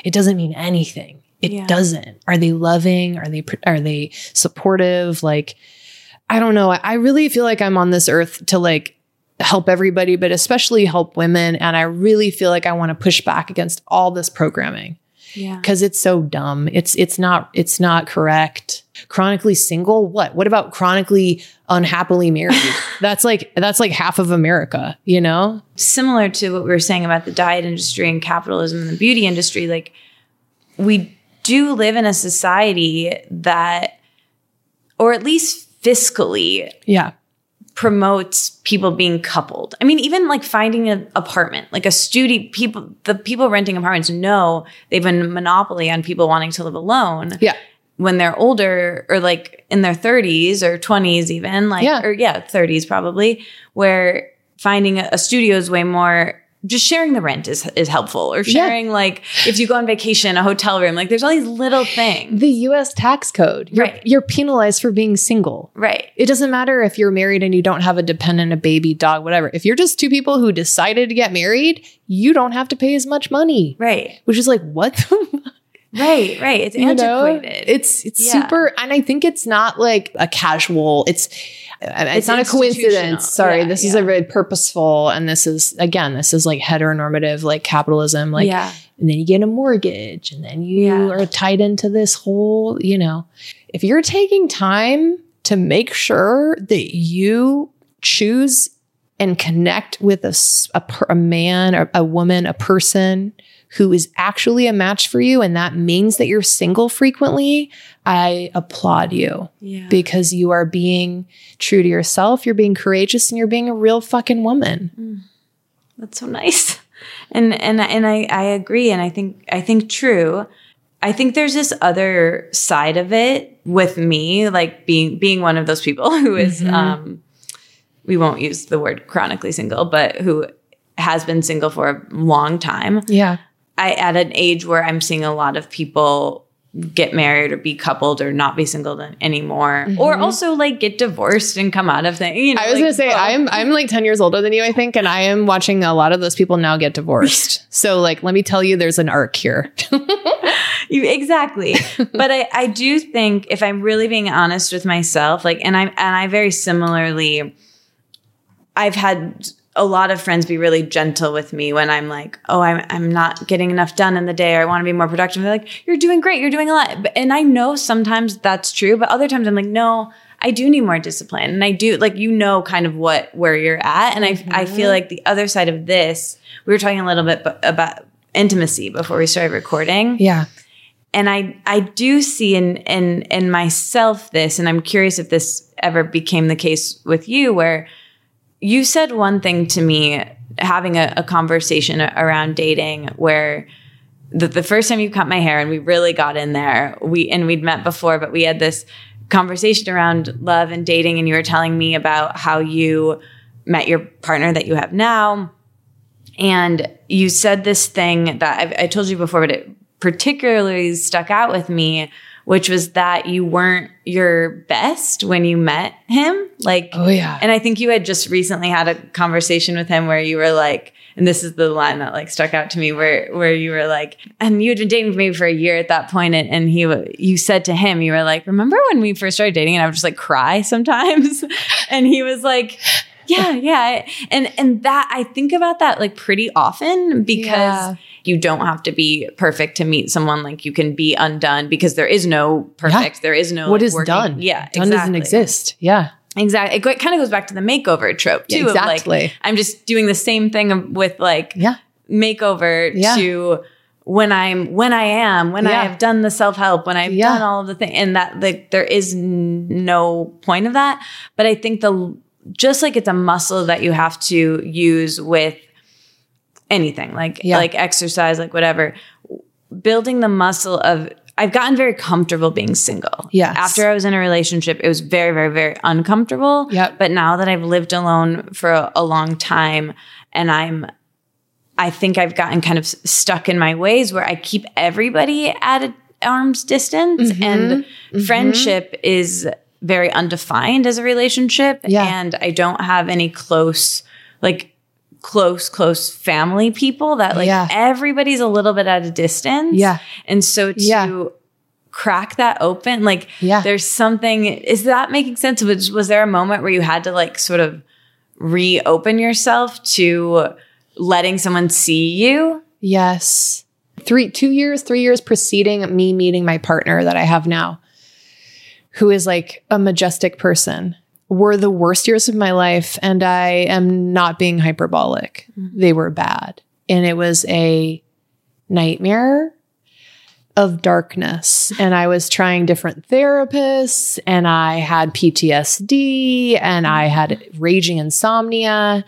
it doesn't mean anything. It Yeah. doesn't. Are they loving? Are they are they supportive? Like, I don't know. I, I really feel like I'm on this earth to like help everybody, but especially help women. And I really feel like I want to push back against all this programming Yeah. because it's so dumb. It's it's not it's not correct. Chronically single, what? What about chronically unhappily married? that's like that's like half of America, you know? Similar to what we were saying about the diet industry and capitalism and the beauty industry, like we do live in a society that, or at least fiscally, Yeah. Promotes people being coupled. I mean, even like finding an apartment, like a studio, people, the people renting apartments know they've been monopoly on people wanting to live alone Yeah. when they're older or like in their 30s or 20s, even like, Yeah. or yeah, 30s probably, where finding a, a studio is way more. Just sharing the rent is is helpful, or Yeah. sharing like if you go on vacation, a hotel room. Like there's all these little things, The US tax code. You're, Right. you're penalized for being single. right? It doesn't matter if you're married and you don't have a dependent, a baby, dog, whatever. If you're just two people who decided to get married, you don't have to pay as much money. Right, Which is like what the right, right. It's you know? antiquated. It's it's Yeah. super, and I think it's not like a casual. It's it's, It's not a coincidence. Sorry, Yeah, this is a very purposeful, and this is again, this is like heteronormative, like capitalism. Like, yeah, and then you get a mortgage, and then you Yeah. are tied into this whole. You know, if you're taking time to make sure that you choose and connect with a, a, a man or a woman, a person who is actually a match for you, and that means that you're single frequently, I applaud you yeah. because you are being true to yourself, you're being courageous, and you're being a real fucking woman. That's so nice. And and and I I agree and I think I think true. I think there's this other side of it with me like being being one of those people who is, Mhm. um we won't use the word chronically single but who has been single for a long time. Yeah. I at an age where I'm seeing a lot of people get married or be coupled or not be single anymore or mm-hmm. also like get divorced and come out of things. You know, I was like, gonna say. I'm I'm like 10 years older than you, I think, and I am watching a lot of those people now get divorced. so like let me tell you there's an arc here. You, exactly. but I, I do think if I'm really being honest with myself, like, and i'm and I very similarly, I've had a lot of friends be really gentle with me when I'm like, oh, I'm, I'm not getting enough done in the day or I want to be more productive. They're like, you're doing great. You're doing a lot. And I know sometimes that's true, but other times I'm like, no, I do need more discipline. And I do like, you know, kind of what, where you're at. And I, I feel mm-hmm. like the other side of this, we were talking a little bit b- about intimacy before we started recording yeah. and I I do see in in in myself this, and I'm curious if this ever became the case with you, where you said one thing to me having a, a conversation around dating where the, the first time you cut my hair and we really got in there we and we'd met before but we had this conversation around love and dating and you were telling me about how you met your partner that you have now. And you said this thing that I've, I told you before, but it particularly stuck out with me, which was that you weren't your best when you met him. Like, Oh yeah. and I think you had just recently had a conversation with him where you were like, and this is the line that like stuck out to me, where where you were like, and you had been dating me for a year at that point, and, and he you said to him, you were like, remember when we first started dating, and I would just like cry sometimes, and he was like. Yeah, yeah. And and that I think about that like pretty often because Yeah. You don't have to be perfect to meet someone like you can be undone because there is no perfect. There is no what like, is working- done? Yeah, Done doesn't exist. Yeah. Exactly. It kind of goes back to the makeover trope too. Yeah, of, like, exactly. I'm just doing the same thing with like Yeah. makeover Yeah. to when I'm when I am when I have done the self help when I've Yeah. done all of the things and that like there is n- no point of that. But I think the just like it's a muscle that you have to use with anything like Yeah. like exercise like whatever building the muscle of I've gotten very comfortable being single. Yes. After I was in a relationship, it was very, very, very uncomfortable. Yep. But now that I've lived alone for a, a long time and I'm I think I've gotten kind of stuck in my ways where I keep everybody at an arm's distance Mm-hmm. and friendship is very undefined as a relationship Yeah. and I don't have any close like close close family people that like Yeah. everybody's a little bit at a distance. Yeah. And so to Yeah. crack that open like Yeah. there's something is that making sense was, was there a moment where you had to like sort of reopen yourself to letting someone see you Yes. Three, two years, three years preceding me meeting my partner that I have now, who is like a majestic person, were the worst years of my life. And I am not being hyperbolic. Mm-hmm. They were bad. And it was a nightmare of darkness. And I was trying different therapists, and I had PTSD, and I had mm-hmm. raging insomnia.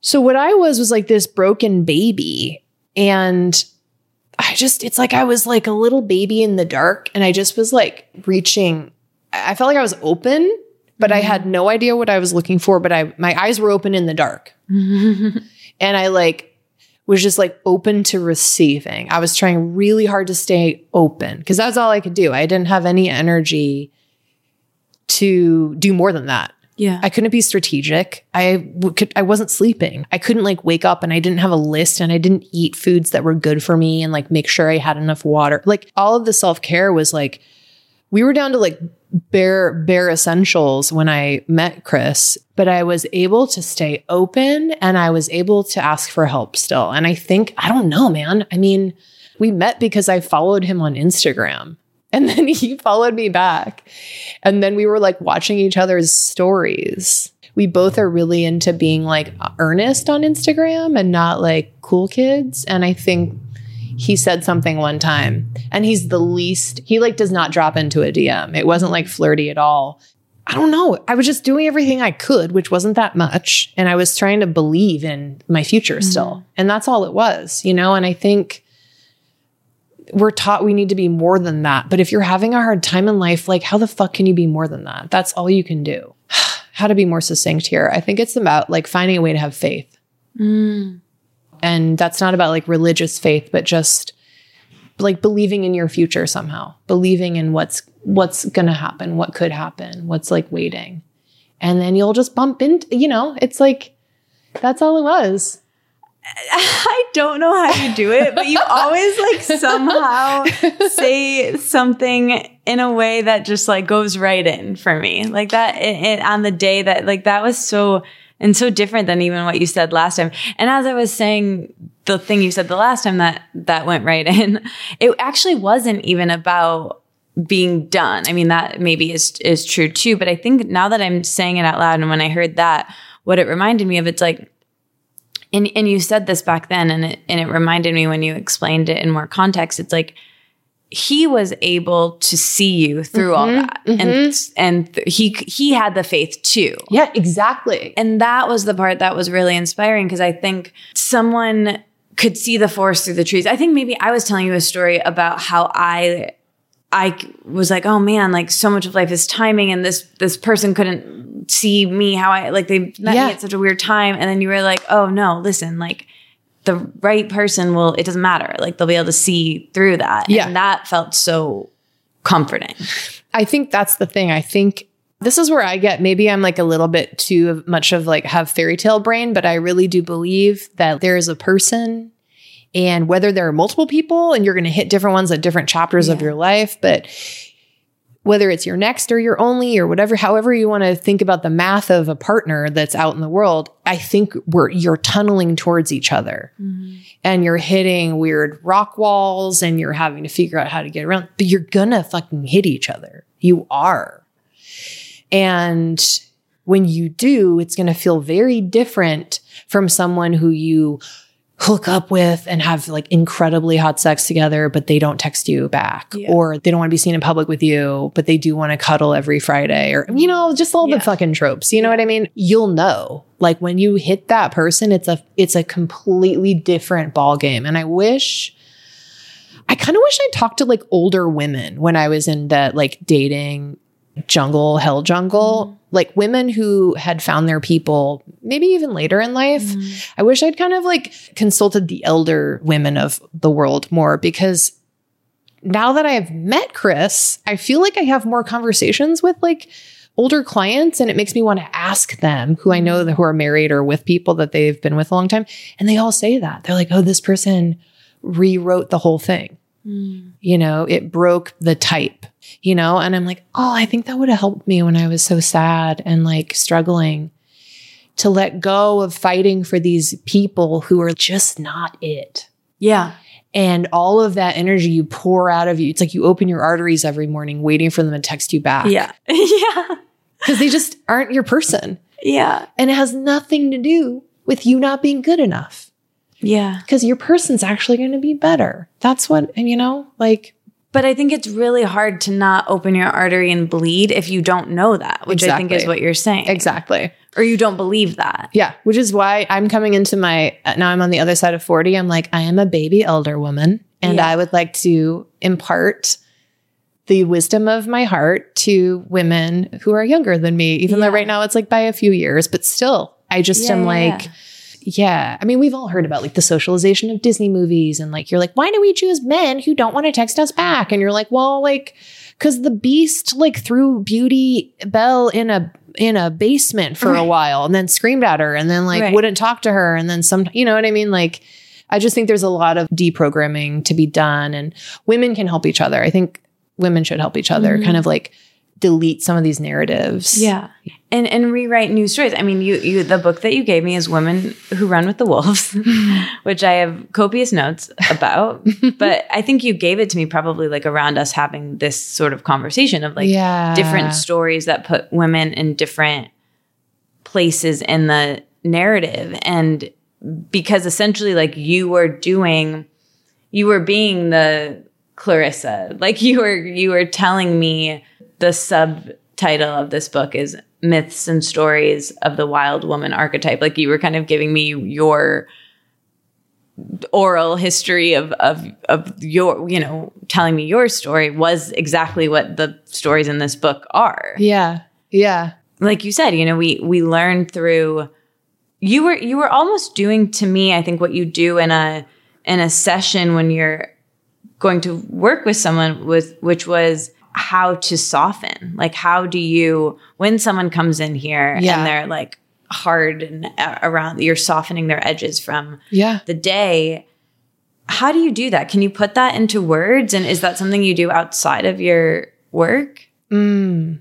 So what I was was like this broken baby and I just it's like I was like a little baby in the dark and I just was like reaching I felt like I was open but I mm-hmm. had no idea what I was looking for but I my eyes were open in the dark. and I like was just like open to receiving. I was trying really hard to stay open because that's all I could do. I didn't have any energy to do more than that. yeah I couldn't be strategic. I w- could, I wasn't sleeping. I couldn't like wake up and I didn't have a list and I didn't eat foods that were good for me and like make sure I had enough water. Like all of the self-care was like we were down to like bare bare essentials when I met Chris, but I was able to stay open and I was able to ask for help still. And I think I don't know, man. I mean, we met because I followed him on Instagram. And then he followed me back. And then we were like watching each other's stories. We both are really into being like earnest on Instagram and not like cool kids. And I think he said something one time and he's the least, he like does not drop into a DM. It wasn't like flirty at all. I don't know. I was just doing everything I could, which wasn't that much. And I was trying to believe in my future mm-hmm. still. And that's all it was, you know? And I think we're taught we need to be more than that. But if you're having a hard time in life, like how the fuck can you be more than that? That's all you can do. how to be more succinct here. I think it's about like finding a way to have faith. Mm. And that's not about like religious faith, but just like believing in your future somehow, believing in what's what's going to happen, what could happen, what's like waiting. And then you'll just bump into, you know, it's like that's all it was. I don't know how you do it, but you always like somehow say something in a way that just like goes right in for me. Like that it, it, on the day that like that was so and so different than even what you said last time. And as I was saying the thing you said the last time that that went right in, it actually wasn't even about being done. I mean that maybe is is true too, but I think now that I'm saying it out loud and when I heard that what it reminded me of it's like and and you said this back then and it and it reminded me when you explained it in more context it's like he was able to see you through all mm-hmm, that. And mm-hmm. and th- he he had the faith too. Yeah, exactly. and that was the part that was really inspiring because i think someone could see the forest through the trees. I think maybe i was telling you a story about how i I was like, oh man, like so much of life is timing, and this this person couldn't see me how I like they met Yeah. me at such a weird time, and then you were like, oh no, listen, like the right person will. It doesn't matter, like they'll be able to see through that, Yeah. and that felt so comforting. I think that's the thing. I think this is where I get maybe I'm like a little bit too much of like have fairy tale brain, but I really do believe that there is a person and whether there are multiple people and you're going to hit different ones at different chapters of your life, but whether it's your next or your only or whatever, however you want to think about the math of a partner that's out in the world, I think we're you're tunneling towards each other mm-hmm. and you're hitting weird rock walls and you're having to figure out how to get around, but you're gonna fucking hit each other. You are. And when you do, it's gonna feel very different from someone who you hook up with and have like incredibly hot sex together, but they don't text you back, Yeah. or they don't want to be seen in public with you, but they do want to cuddle every Friday, or you know, just all Yeah. the fucking tropes. You know what I mean? You'll know. Like when you hit that person, it's a it's a completely different ball game. And I wish I kind of wish I talked to like older women when I was in that like dating jungle, hell jungle, mm-hmm. Like women who had found their people maybe even later in life. Mm. I wish I'd kind of like consulted the elder women of the world more because now that I've met Chris, I feel like I have more conversations with like older clients and it makes me want to ask them who I know that who are married or with people that they've been with a long time and they all say that. They're like, "Oh, this person rewrote the whole thing." Mm. You know, it broke the type, you know, and I'm like, "Oh, I think that would have helped me when I was so sad and like struggling." To let go of fighting for these people who are just not it Yeah. and all of that energy you pour out of you it's like you open your arteries every morning waiting for them to text you back Yeah. yeah. because they just aren't your person Yeah. and it has nothing to do with you not being good enough Yeah. because your person's actually going to be better that's what and you know like But I think it's really hard to not open your artery and bleed if you don't know that, which I think is what you're saying. exactly Or you don't believe that. yeah which is why i'm coming into my now i'm on the other side of 40 i'm like i am a baby elder woman and Yeah. i would like to impart the wisdom of my heart to women who are younger than me even Yeah. though right now it's like by a few years but still i just Yeah, am like yeah. I mean, we've all heard about like the socialization of Disney movies and like you're like, why do we choose men who don't want to text us back? And you're like, well, like because the beast like threw Beauty Belle in a in a basement for a while and then screamed at her and then like Right. wouldn't talk to her and then some you know what I mean? Like I just think there's a lot of deprogramming to be done and women can help each other. I think women should help each other, Mhm. kind of like delete some of these narratives. Yeah. And and rewrite new stories. I mean, you you the book that you gave me is Women Who Run with the Wolves, which I have copious notes about. but I think you gave it to me probably like around us having this sort of conversation of like yeah. different stories that put women in different places in the narrative and because essentially like you were doing you were being the Clarissa like you were you were telling me the subtitle of this book is myths and stories of the wild woman archetype like you were kind of giving me your oral history of of of your you know telling me your story was exactly what the stories in this book are Yeah. Yeah. like you said you know we we learn through you were you were almost doing to me i think what you do in a in a session when you're going to work with someone with which was how to soften like how do you when someone comes in here Yeah. and they're like hard and uh, around you're softening their edges from Yeah. the day how do you do that can you put that into words and is that something you do outside of your work Mm.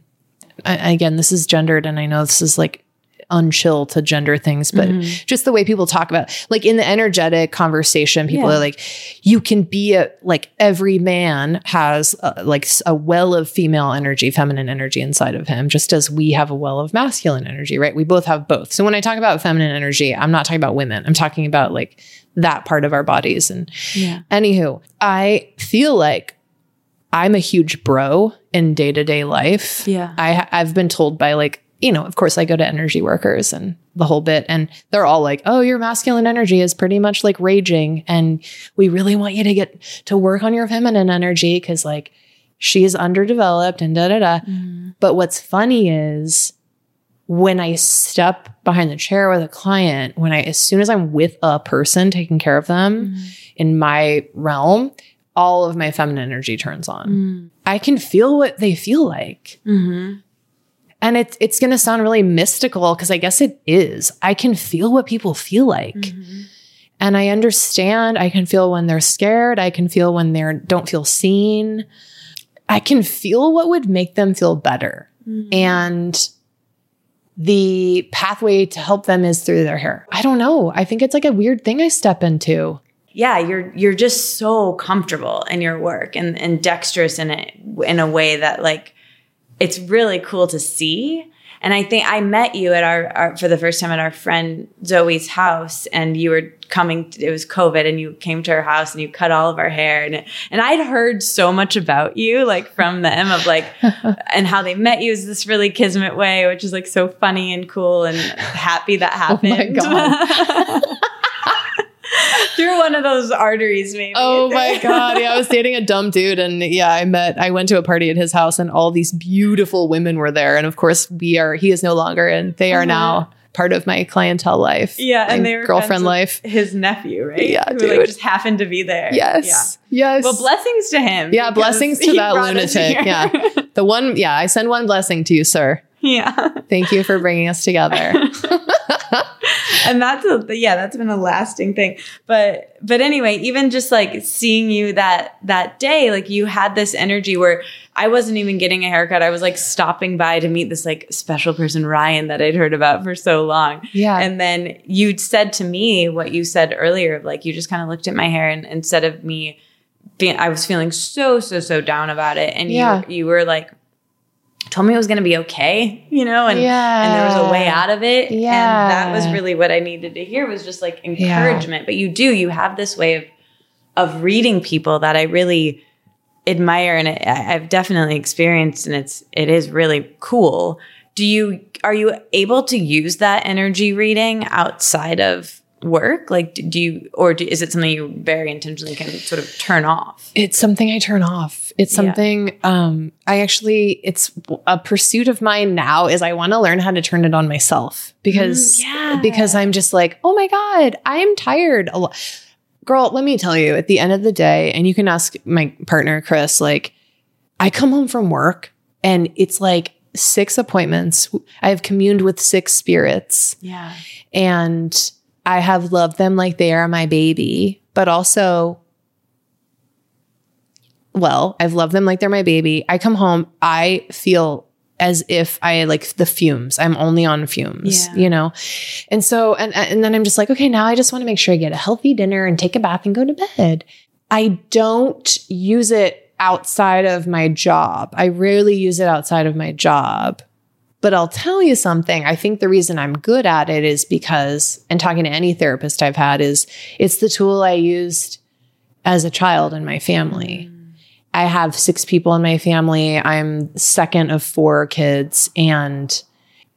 I, again, this is gendered, and I know this is like unchill to gender things, but mm-hmm. just the way people talk about, like in the energetic conversation, people Yeah. are like, you can be a like every man has a, like a well of female energy, feminine energy inside of him, just as we have a well of masculine energy, right? We both have both. So when I talk about feminine energy, I'm not talking about women. I'm talking about like that part of our bodies and yeah Anywho, I feel like I'm a huge bro in day to day life. Yeah. I I've been told by like you know, of course, I go to energy workers and the whole bit, and they're all like, "Oh, your masculine energy is pretty much like raging, and we really want you to get to work on your feminine energy because like she's underdeveloped and da da da." Mm-hmm. But what's funny is when I step behind the chair with a client, when I, as soon as I'm with a person taking care of them mm-hmm. in my realm, all of my feminine energy turns on. Mm. I can feel what they feel like. Mm-hmm. And it's it's going to sound really mystical because I guess it is. I can feel what people feel like. Mm-hmm. And I understand. I can feel when they're scared. I can feel when they don't feel seen. I can feel what would make them feel better. Mm-hmm. And the pathway to help them is through their hair. I don't know. I think it's like a weird thing I step into. yeah you're you're just so comfortable in your work and and dexterous in it in a way that like it's really cool to see And I think I met you at our, our for the first time at our friend Zoe's house, and you were coming. It was COVID, and you came to her house and you cut all of our hair, and and I'd heard so much about you, like from them, of like, and how they met you is this really kismet way, which is like so funny and cool and happy that happened. Oh my God. Through one of those arteries, maybe. Oh my god! Yeah, I was dating a dumb dude, and yeah, I met. I went to a party at his house, and all these beautiful women were there, and of course, we are. He is no longer, and they are Uh-huh. now part of my clientele life. Yeah, and were girlfriend life. His nephew, right? Yeah, Who dude. like just happened to be there. Yes, yes. Well, blessings to him. Yeah, blessings to that lunatic. Yeah, the one. Yeah, I send one blessing to you, sir. yeah. Thank you for bringing us together. And that's a yeah that's been a lasting thing but but anyway even just like seeing you that that day like you had this energy where i wasn't even getting a haircut i was like stopping by to meet this like special person ryan that i'd heard about for so long Yeah. and then you said to me what you said earlier of like you just kind of looked at my hair and instead of me being i was feeling so so so down about it and Yeah. you you were like told me it was going to be okay you know and yeah, and there was a way out of it. And that was really what i needed to hear was just like encouragement. But you do you have this way of of reading people that i really admire and I, i've definitely experienced and it's it is really cool. Do you are you able to use that energy reading outside of work like do you or do, is it something you very intentionally can sort of turn off It's something I turn off. It's Yeah. something um I actually it's a pursuit of mine now is I want to learn how to turn it on myself because Mm, yeah. because I'm just like, "Oh my god, I'm tired." A lo- Girl, let me tell you, at the end of the day, and you can ask my partner Chris like I come home from work and it's like six appointments. I have communed with six spirits yeah and I have loved them like they are my baby, but also, well, I've loved them like they're my baby. I come home, I feel as if I like the fumes. I'm only on fumes, Yeah. you know? And so, and, and then I'm just like, okay, now I just want to make sure I get a healthy dinner and take a bath and go to bed. I don't use it outside of my job. I rarely use it outside of my job. But I'll tell you something. I think the reason I'm good at it is because, and talking to any therapist I've had, is it's the tool I used as a child in my family. Mm. I have six people in my family. I'm second of four kids. And,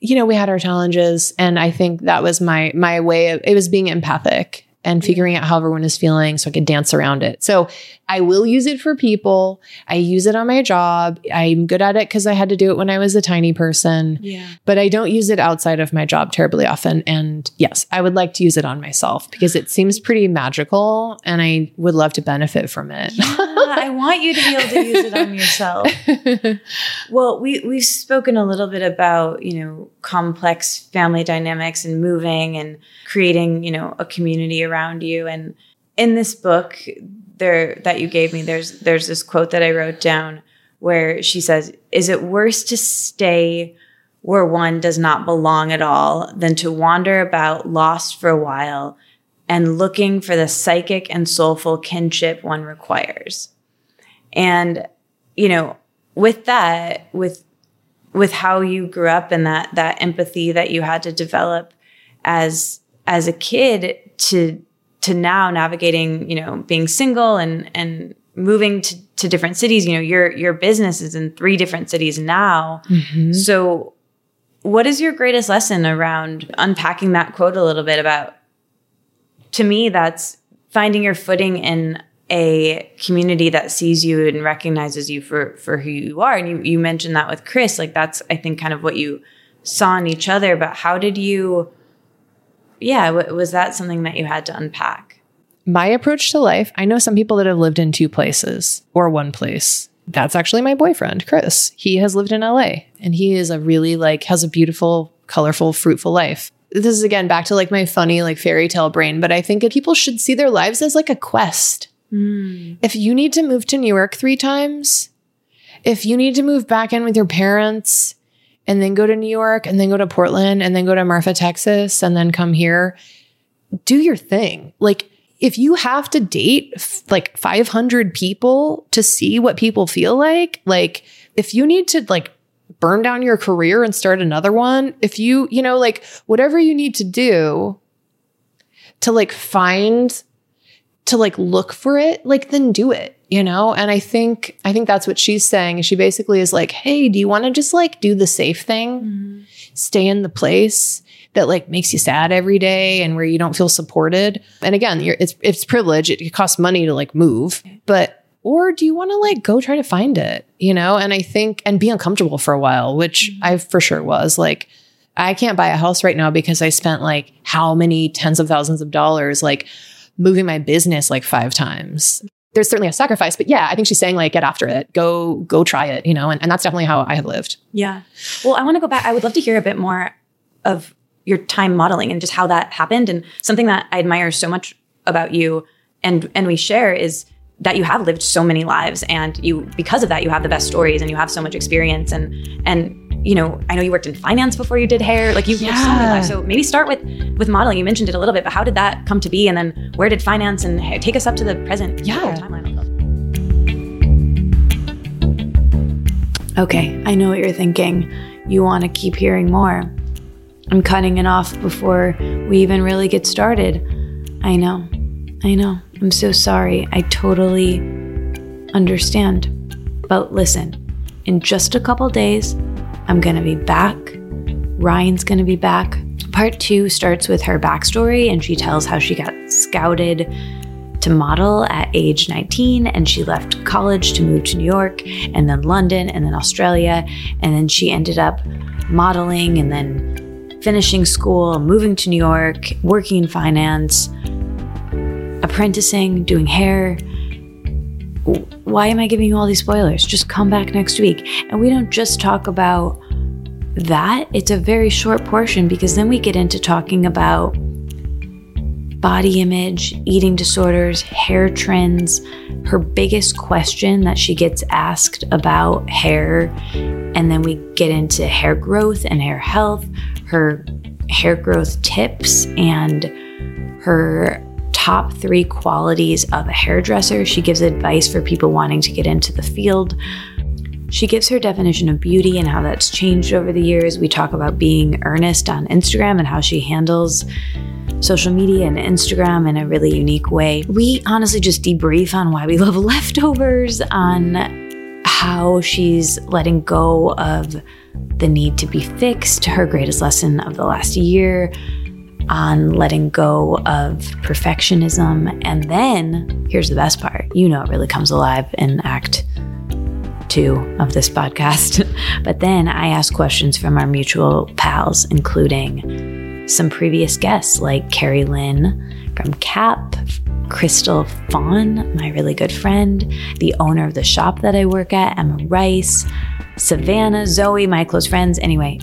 you know, we had our challenges. And I think that was my my way of it was being empathic and figuring out how everyone is feeling so I could dance around it. So I will use it for people. I use it on my job. I'm good at it because I had to do it when I was a tiny person yeah but I don't use it outside of my job terribly often. And yes, I would like to use it on myself because it seems pretty magical and I would love to benefit from it. I want you to be able to use it on yourself. Well, we we've spoken a little bit about you know complex family dynamics and moving and creating you know a community around you. And in this book there that you gave me, there's there's this quote that I wrote down where she says, "Is it worse to stay?" Where one does not belong at all, than to wander about lost for a while and looking for the psychic and soulful kinship one requires. And, you know, with that, with with how you grew up and that that empathy that you had to develop as as a kid to to now navigating, you know, being single and and moving to, to different cities, you know, your your business is in three different cities now. Mm-hmm. So what is your greatest lesson around unpacking that quote a little bit about to me that's finding your footing in a community that sees you and recognizes you for for who you are and you you mentioned that with Chris like that's I think kind of what you saw in each other but how did you yeah w- was that something that you had to unpack my approach to life, I know some people that have lived in two places or one place. That's actually my boyfriend, Chris. He has lived in LA and he is a really like has a beautiful, colorful, fruitful life. This is again back to like my funny like fairy tale brain, but I think that people should see their lives as like a quest. Hmm. If you need to move to New York 3 times, if you need to move back in with your parents and then go to New York and then go to Portland and then go to Marfa, Texas and then come here, do your thing. Like if you have to date f- like 500 people to see what people feel like, like if you need to like burn down your career and start another one. If you, you know, like whatever you need to do to like find to like look for it, like then do it, you know? And I think I think that's what she's saying. She basically is like, "Hey, do you want to just like do the safe thing? Mm-hmm. Stay in the place that like makes you sad every day and where you don't feel supported?" And again, it's it's privilege. It, it costs money to like move, but or do you want to like go try to find it, you know? And I think and be uncomfortable for a while, which mm-hmm. I for sure was like I can't buy a house right now because I spent like how many tens of thousands of dollars like moving my business like five times. There's certainly a sacrifice, but yeah, I think she's saying like get after it. Go go try it, you know, and, and that's definitely how I have lived. Yeah. Well, I want to go back. I would love to hear a bit more of your time modeling and just how that happened. And something that I admire so much about you and and we share is that you have lived so many lives and you because of that you have the best stories and you have so much experience and and you know, I know you worked in finance before you did hair. Like you've yeah. so many lives. So maybe start with with modeling. You mentioned it a little bit, but how did that come to be? And then where did finance and take us up to the present yeah. timeline? Okay, I know what you're thinking. You want to keep hearing more. I'm cutting it off before we even really get started. I know. I know. I'm so sorry. I totally understand. But listen, in just a couple days, I'm going to be back. Ryan's going to be back. Part two starts with her backstory, and she tells how she got scouted to model at age 19 and she left college to move to New York and then London and then Australia. And then she ended up modeling and then finishing school, moving to New York, working in finance, apprenticing, doing hair. Why am I giving you all these spoilers? Just come back next week. And we don't just talk about that. It's a very short portion because then we get into talking about body image, eating disorders, hair trends. Her biggest question that she gets asked about hair. And then we get into hair growth and hair health, her hair growth tips, and her top three qualities of a hairdresser. She gives advice for people wanting to get into the field. She gives her definition of beauty and how that's changed over the years. We talk about being earnest on Instagram and how she handles social media and Instagram in a really unique way. We honestly just debrief on why we love leftovers, on how she's letting go of the need to be fixed, her greatest lesson of the last year, on letting go of perfectionism. And then here's the best part you know, it really comes alive in Act Two of this podcast. but then I ask questions from our mutual pals, including some previous guests like Carrie Lynn from CAP, Crystal Fawn, my really good friend, the owner of the shop that I work at, Emma Rice, Savannah, Zoe, my close friends. Anyway,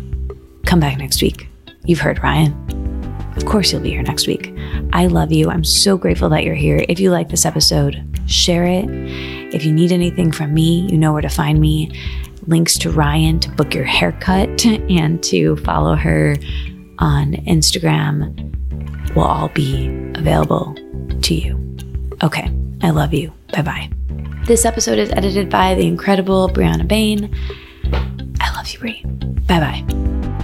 come back next week. You've heard Ryan. Of course, you'll be here next week. I love you. I'm so grateful that you're here. If you like this episode, share it. If you need anything from me, you know where to find me. Links to Ryan to book your haircut and to follow her on Instagram will all be available to you. Okay, I love you. Bye bye. This episode is edited by the incredible Brianna Bain. I love you, Brie. Bye bye.